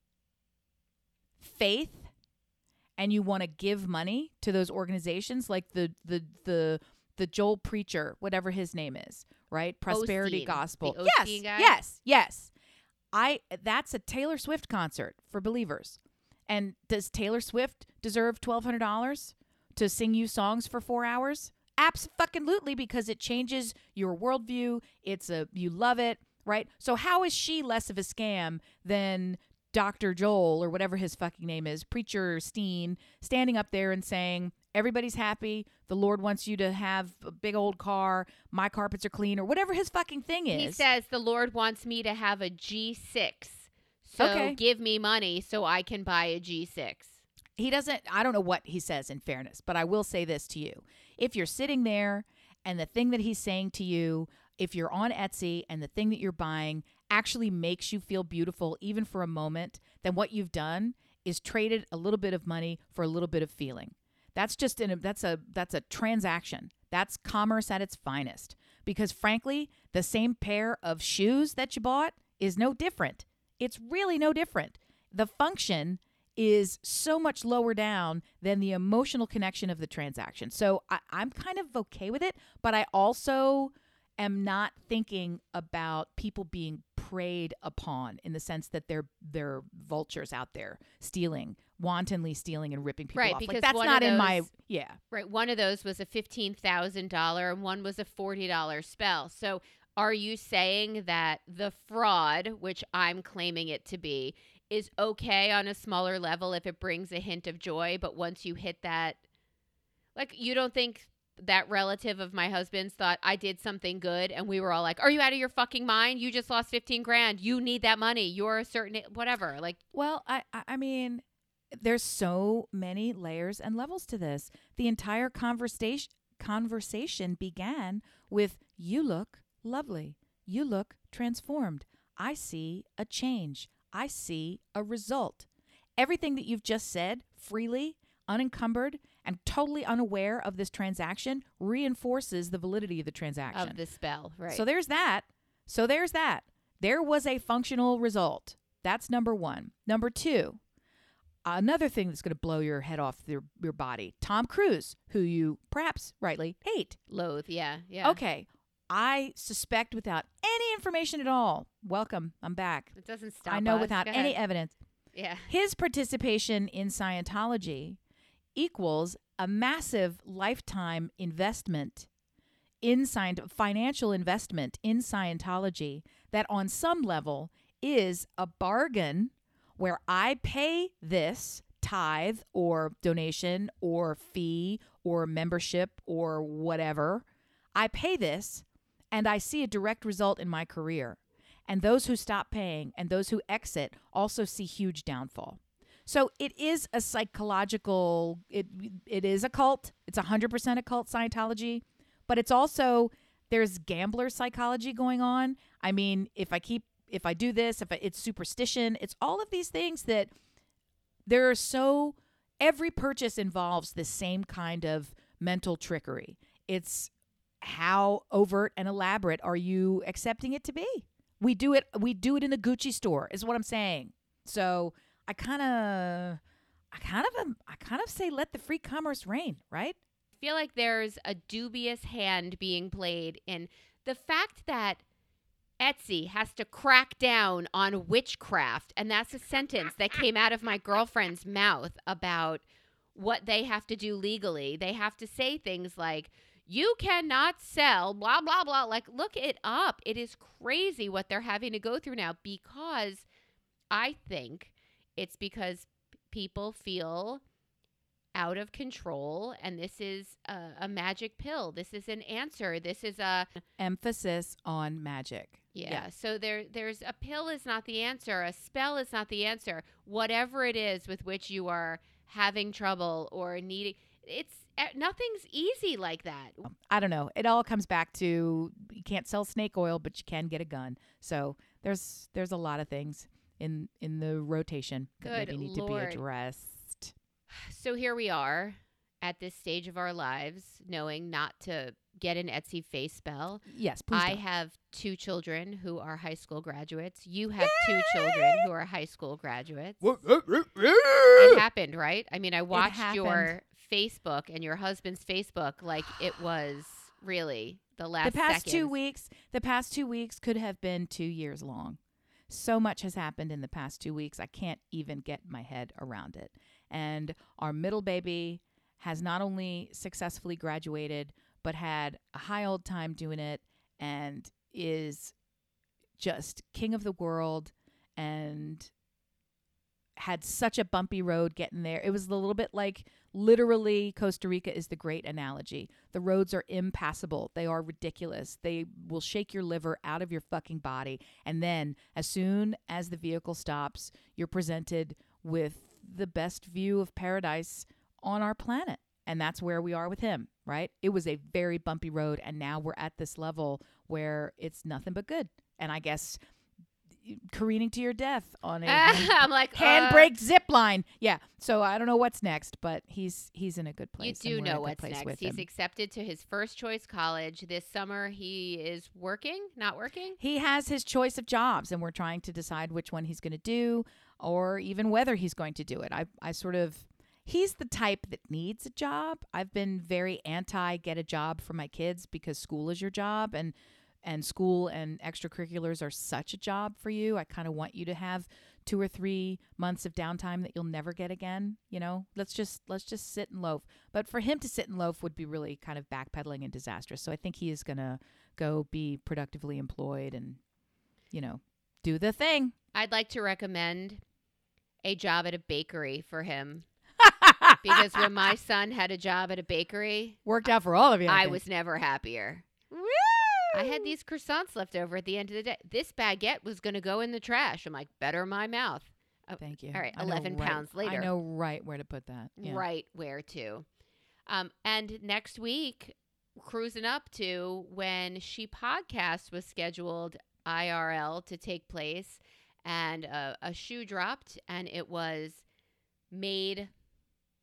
faith and you want to give money to those organizations like the the the the Joel preacher whatever his name is right prosperity Osteen. gospel yes guy? yes yes I that's a Taylor Swift concert for believers and does Taylor Swift deserve $1200 to sing you songs for 4 hours Absolutely, because it changes your worldview. It's a you love it. right? So how is she less of a scam than Dr. Joel or whatever his fucking name is, Preacher Steen, standing up there and saying, Everybody's happy. The Lord wants you to have a big old car. My carpets are clean, or whatever his fucking thing is. He says the Lord wants me to have a G6. So Okay. give me money so I can buy a G6. he doesn't i don't know what he says in fairness but i will say this to you if you're sitting there and the thing that he's saying to you if you're on etsy and the thing that you're buying actually makes you feel beautiful even for a moment then what you've done is traded a little bit of money for a little bit of feeling that's just an that's a that's a transaction. That's commerce at its finest. Because frankly the same pair of shoes that you bought is no different. It's really no different. The function is so much lower down than the emotional connection of the transaction. So I, I'm kind of okay with it, but I also am not thinking about people being preyed upon in the sense that they're they're vultures out there stealing, wantonly stealing and ripping people Right, off. because like that's not of in my yeah. Right. One of those was a $15,000 and one was a $40 spell. So are you saying that the fraud, which I'm claiming it to be, is okay on a smaller level if it brings a hint of joy, but once you hit that like you don't think that relative of my husband's thought I did something good and we were all like, "Are you out of your fucking mind? You just lost 15 grand. You need that money. You're a certain whatever." Like Well, I I mean, there's so many layers and levels to this. The entire conversation conversation began with you look lovely. You look transformed. I see a change. I see a result. Everything that you've just said freely, unencumbered, and totally unaware of this transaction reinforces the validity of the transaction. of the spell, right? So there's that. So there's that. There was a functional result. That's number one. Number two, another thing that's going to blow your head off your, your body Tom Cruise, who you perhaps rightly hate. loathe, yeah. Yeah. Okay. I suspect without any information at all. Welcome. I'm back. It doesn't stop I know us. without any evidence. Yeah. His participation in Scientology equals a massive lifetime investment in financial investment in Scientology that on some level is a bargain where I pay this tithe or donation or fee or membership or whatever. I pay this and I see a direct result in my career. And those who stop paying and those who exit also see huge downfall. So it is a psychological it it is a cult. It's 100% a cult Scientology, but it's also there's gambler psychology going on. I mean, if I keep if I do this, if I, it's superstition, it's all of these things that there are so every purchase involves the same kind of mental trickery. It's how overt and elaborate are you accepting it to be? We do it we do it in the Gucci store is what I'm saying. So, I kind of I kind of am, I kind of say let the free commerce reign, right? I feel like there's a dubious hand being played in the fact that Etsy has to crack down on witchcraft. And that's a sentence that came out of my girlfriend's mouth about what they have to do legally. They have to say things like, you cannot sell, blah, blah, blah. Like, look it up. It is crazy what they're having to go through now because I think it's because p- people feel out of control and this is a, a magic pill this is an answer this is a Emphasis on magic. yeah, so there there's a pill is not the answer a spell is not the answer whatever it is with which you are having trouble or needing it's eh, nothing's easy like that I don't know. It all comes back to you can't sell snake oil, but you can get a gun. So there's there's a lot of things in in the rotation that Good maybe need to be addressed. so here we are at this stage of our lives knowing not to get an Etsy face spell Yes, please. I don't. have two children who are high school graduates. You have two children who are high school graduates. It happened, right? I mean, I watched your Facebook and your husband's Facebook like it was really the last the past two weeks, the past two weeks could have been two years long. So much has happened in the past two weeks. I can't even get my head around it. And our middle baby has not only successfully graduated, but had a high old time doing it and is just king of the world and had such a bumpy road getting there. It was a little bit like literally Costa Rica is the great analogy. The roads are impassable. They are ridiculous. They will shake your liver out of your fucking body. And then as soon as the vehicle stops, you're presented with the best view of paradise on our planet. And that's where we are with him, right? It was a very bumpy road and now we're at this level where it's nothing but good. And I guess careening to your death on a I'm like uh, handbrake zip line. Yeah. So I don't know what's next, but he's he's in a good place. You do and we're in a know what's next. He's him. accepted to his first choice college this summer. He is working, not working. he has his choice of jobs, and we're trying to decide which one he's going to do, or even whether he's going to do it. I I sort of. He's the type that needs a job. I've been very anti get a job for my kids because school is your job and and school and extracurriculars are such a job for you. I kind of want you to have two or three months of downtime that you'll never get again. You know, let's just let's just sit and loaf. But for him to sit and loaf would be really kind of backpedaling and disastrous. So I think he is gonna go be productively employed and, you know, do the thing. I'd like to recommend a job at a bakery for him because when my son had a job at a bakery, Worked out for all of you. I think. was never happier. I had these croissants left over at the end of the day. This baguette was going to go in the trash. I'm like, better my mouth. Oh, Thank you. all right, I know 11 right- pounds later. I know right where to put that. Yeah. right where to. Um, and next week, cruising up to when She Podcast was scheduled IRL to take place, and uh, a shoe dropped, and it was made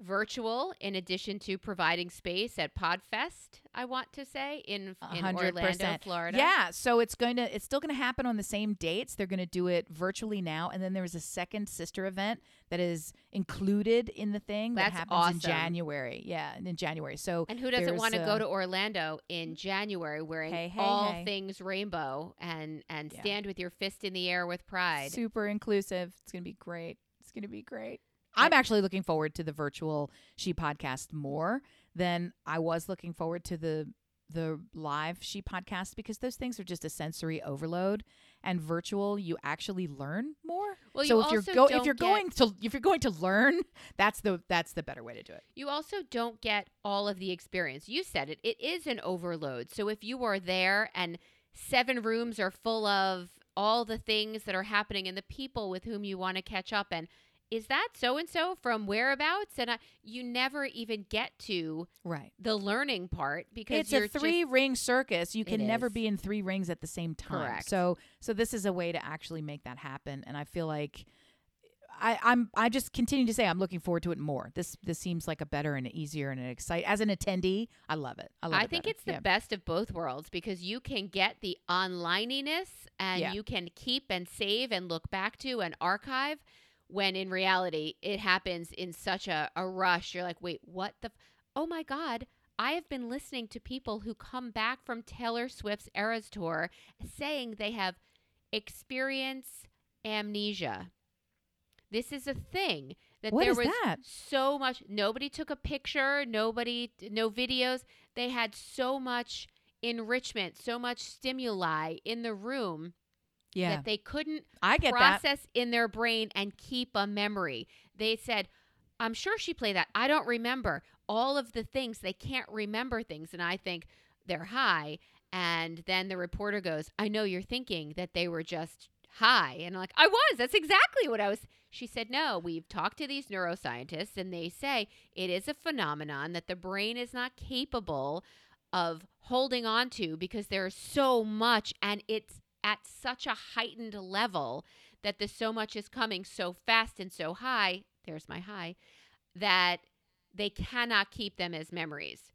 virtual in addition to providing space at Podfest, I want to say, in, in Orlando. Florida. Yeah, so it's going to it's still going to happen on the same dates. They're going to do it virtually now, and then there's a second sister event that is included in the thing that That's happens in. January. Yeah, in January. So And who doesn't want to uh, go to Orlando in January wearing Hey, hey, all hey. things rainbow and and Yeah. stand with your fist in the air with pride? super inclusive. It's going to be great. It's going to be great. I'm actually looking forward to the virtual She podcast more than I was looking forward to the the live She podcast because those things are just a sensory overload and virtual you actually learn more. Well, so you if you're go if you're going to if you're going to learn, that's the that's the better way to do it. You also don't get all of the experience. You said it. It is an overload. So if you are there and seven rooms are full of all the things that are happening and the people with whom you want to catch up and is that so and so from whereabouts and I, you never even get to Right. the learning part because It's a three just, ring circus. You can never is. be in three rings at the same time. Correct. So so this is a way to actually make that happen. And I feel like I, I'm I just continue to say I'm looking forward to it more. This this seems like a better and easier and an excite as an attendee. I love it. I love it. I it think better. it's the Yeah. best of both worlds because you can get the onlininess and Yeah. you can keep and save and look back to and archive when in reality it happens in such a, a rush. You're like, wait, what the? F- oh my God. I have been listening to people who come back from Taylor Swift's Eras Tour saying they have experience amnesia. This is a thing that What there was that? so much nobody took a picture nobody no videos they had so much enrichment so much stimuli in the room Yeah. that they couldn't I get that. process in their brain and keep a memory. They said i'm sure she played that. I don't remember all of the things. They can't remember things and i think they're high and then the reporter goes i know you're thinking that they were just high. And I'm like i was. That's exactly what i was. She said no we've talked to these neuroscientists and they say it is a phenomenon that the brain is not capable of holding on to because there's so much and it's at such a heightened level that the so much is coming so fast and so high there's my high that they cannot keep them as memories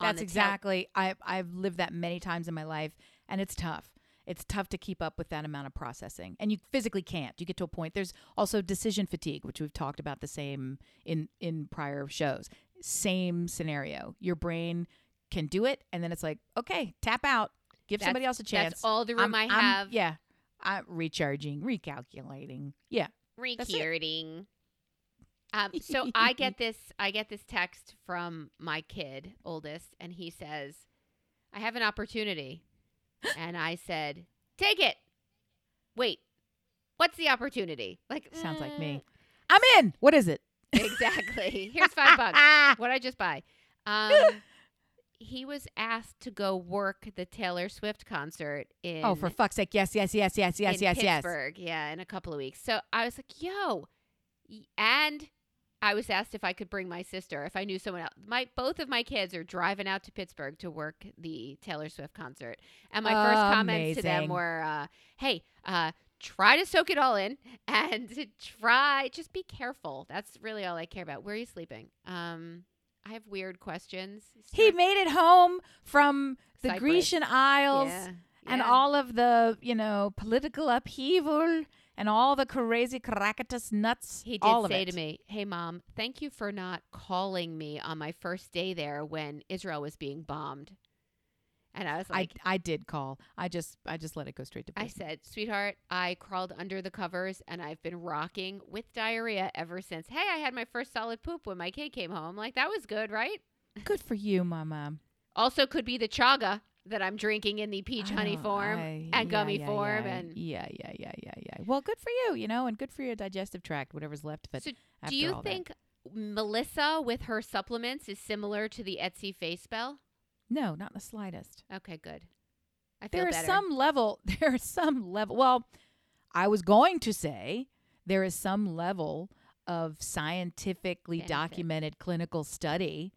That's tel- exactly. I I've lived that many times in my life, and it's tough. It's tough to keep up with that amount of processing, and you physically can't. You get to a point. There's also decision fatigue, which we've talked about the same in in prior shows. Same scenario. Your brain can do it, and then it's like, okay, tap out. Give That's- somebody else a chance. that's all the room I'm- i I'm- have yeah, I'm recharging, recalculating. Yeah. it. recording. Um, so I get this I get this text from my kid, oldest, and he says, I have an opportunity. and I said, Take it. wait, what's the opportunity? Like Sounds like mm, me. I'm in. What is it? Exactly. Here's five bucks. What I just buy? Um, he was asked to go work the Taylor Swift concert in oh, for fuck's sake! Yes, yes, yes, yes, yes, yes, yes. Pittsburgh. Yeah, in a couple of weeks. So I was like, yo, and I was asked if I could bring my sister, if I knew someone else. My both of my kids are driving out to Pittsburgh to work the Taylor Swift concert, and my first comments to them were, uh, "Hey, uh, try to soak it all in, and try just be careful. That's really all I care about. Where are you sleeping? Um, I have weird questions. He made it home from the Cyprus. Grecian Isles yeah, and yeah. all of the, you know, political upheaval and all the crazy Caracas nuts. He did say it. to me, "Hey, mom, thank you for not calling me on my first day there when Israel was being bombed." And I was like, I I did call. I just I just let it go straight to I, said, "Sweetheart, I crawled under the covers and I've been rocking with diarrhea ever since. Hey, I had my first solid poop when my kid came home. Like that was good, right? Good for you, Mama. Also, could be the chaga that I'm drinking in the peach oh, honey Oh, form I- and yeah, gummy yeah, form, yeah, and yeah, yeah, yeah, yeah, yeah. Well, good for you, you know, and good for your digestive tract, whatever's left of it. So Do you all that. think Melissa with her supplements is similar to the Etsy face spell? No, not the slightest. Okay, good. I feel There is better. some level. There is some level. Well, I was going to say there is some level of scientifically Benefit. documented clinical study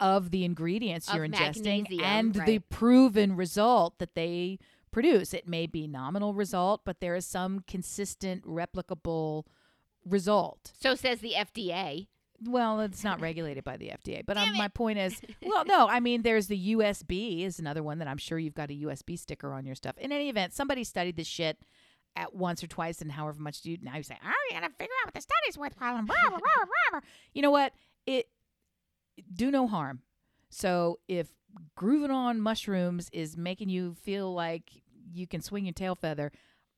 of the ingredients Of you're ingesting and the proven result that they produce. It may be nominal result, but there is some consistent replicable result. so says the FDA. Well, it's not regulated by the FDA, but um, my point is, well, no, I mean, there's the USP is another one that I'm sure you've got a USP sticker on your stuff. In any event, somebody studied this shit at once or twice, and however much do you now you say, oh, you gotta figure out what the studies with. blah, blah, blah, blah, blah, blah." You know what? It do no harm. So if grooving on mushrooms is making you feel like you can swing your tail feather,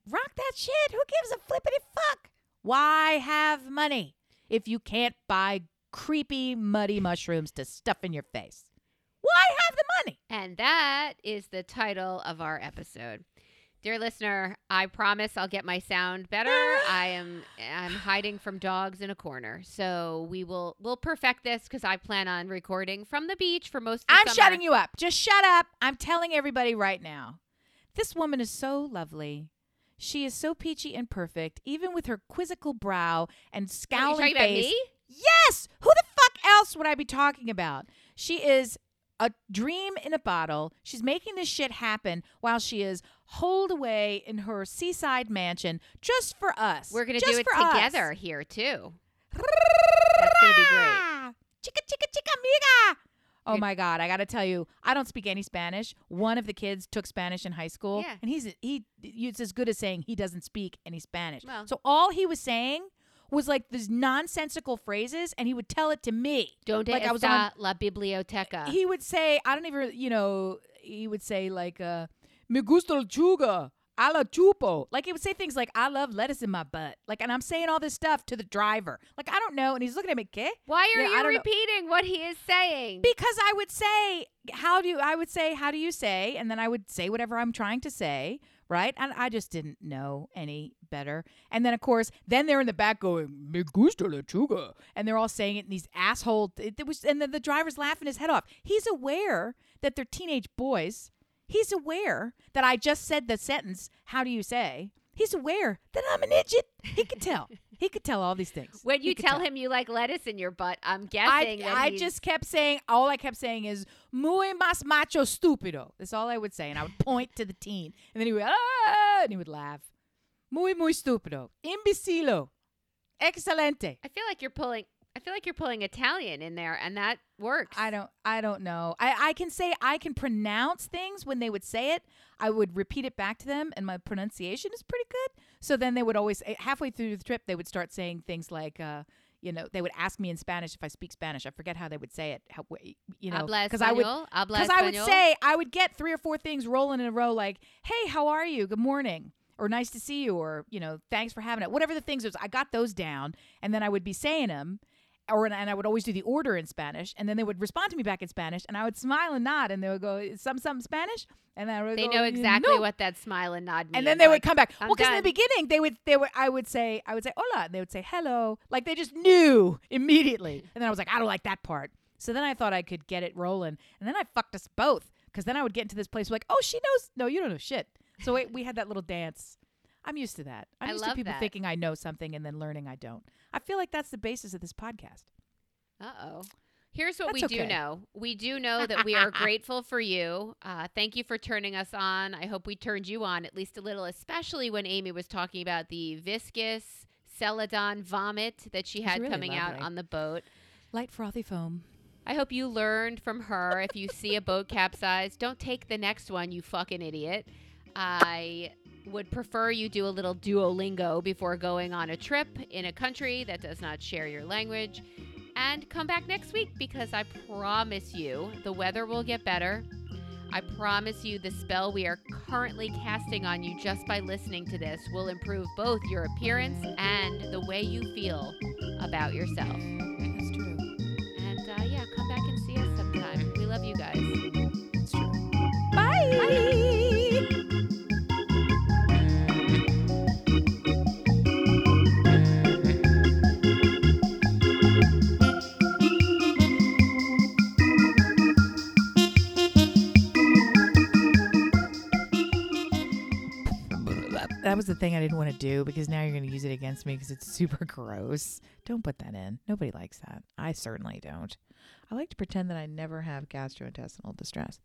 rock that shit. Who gives a flippity fuck? Why have money if you can't buy creepy, muddy mushrooms to stuff in your face? Why have the money? And that is the title of our episode. Dear listener, I promise I'll get my sound better. I am I'm hiding from dogs in a corner. So we will we'll perfect this cuz I plan on recording from the beach for most of the I'm summer. shutting you up. Just shut up. I'm telling everybody right now. This woman is so lovely. She is so peachy and perfect, even with her quizzical brow and scowling Are you talking about face. me? Yes. Who the fuck else would I be talking about? She is a dream in a bottle. She's making this shit happen while she is holed away in her seaside mansion just for us. We're going to Just do it for us. together here too. That's to be great. Chica, chica, chica, amiga. Oh my God! I got to tell you, I don't speak any Spanish. One of the kids took Spanish in high school, Yeah. and he's he. It's as good as saying he doesn't speak any Spanish. Well. so all he was saying was like these nonsensical phrases, and he would tell it to me. Donde Like I was está la biblioteca? He would say, I don't even, you know, he would say like, uh, "Me gusta el chuga." A love chupo. Like he would say things like, I love lettuce in my butt. Like, and I'm saying all this stuff to the driver. Like, I don't know. And he's looking at me, ¿qué? Why are Yeah, I you don't know. repeating what he is saying? Because I would say, how do you, I would say, how do you say? And then I would say whatever I'm trying to say, right? And I just didn't know any better. And then, of course, then they're in the back going, Me gusta lechuga. And they're all saying it in these asshole, it, it was, and then the driver's laughing his head off. He's aware that they're teenage boys. He's aware that I just said the sentence, how do you say? He's aware that I'm an idiot. He could tell. he could tell all these things. when you could tell him you like lettuce in your butt, I'm guessing I, that I just kept saying, all I kept saying is, muy más macho stupido. That's all I would say. And I would point to the teen. And then he would, ah, and he would laugh. Muy, muy stupido. Imbecilo. Excelente. I feel like you're pulling. I feel like you're pulling Italian in there, and that works. I don't I don't know. I, I can say I can pronounce things when they would say it. I would repeat it back to them and my pronunciation is pretty good. So then they would always eh, halfway through the trip they would start saying things like uh you know, they would ask me in Spanish if I speak Spanish. I forget how they would say it. How, you know, because I would because I would say I would get three or four things rolling in a row, like "Hey, how are you? Good morning," or "Nice to see you," or you know, "Thanks for having it." Whatever the things was, I got those down, and then I would be saying them, or and I would always do the order in Spanish, and then they would respond to me back in Spanish, and I would smile and nod, and they would go some some Spanish, and I would They go, know mm, exactly "No." what that smile and nod means. And then they would come back. I'm well, because in the beginning they would they would I would say I would say hola, and they would say hello, like they just knew immediately. And then I was like, I don't like that part. So then I thought I could get it rolling, and then I fucked us both because then I would get into this place like, oh, she knows. No, you don't know shit. So we, we had that little dance. I'm used to that. I'm I used to people that. thinking I know something and then learning I don't. I feel like that's the basis of this podcast. Uh oh. Here's what That's we do okay. know. We do know that we are grateful for you. Uh, thank you for turning us on. I hope we turned you on at least a little, especially when Amy was talking about the viscous celadon vomit that she had really coming out on the boat. Light frothy foam. I hope you learned from her. If you see a boat capsize, don't take the next one, you fucking idiot. I would prefer you do a little Duolingo before going on a trip in a country that does not share your language. And come back next week because I promise you the weather will get better. I promise you the spell we are currently casting on you just by listening to this will improve both your appearance and the way you feel about yourself. That's true. And uh, yeah, come back and see us sometime. We love you guys. That's true. Bye. That was the thing I didn't want to do because now you're going to use it against me because it's super gross. Don't put that in. Nobody likes that. I certainly don't. I like to pretend that I never have gastrointestinal distress.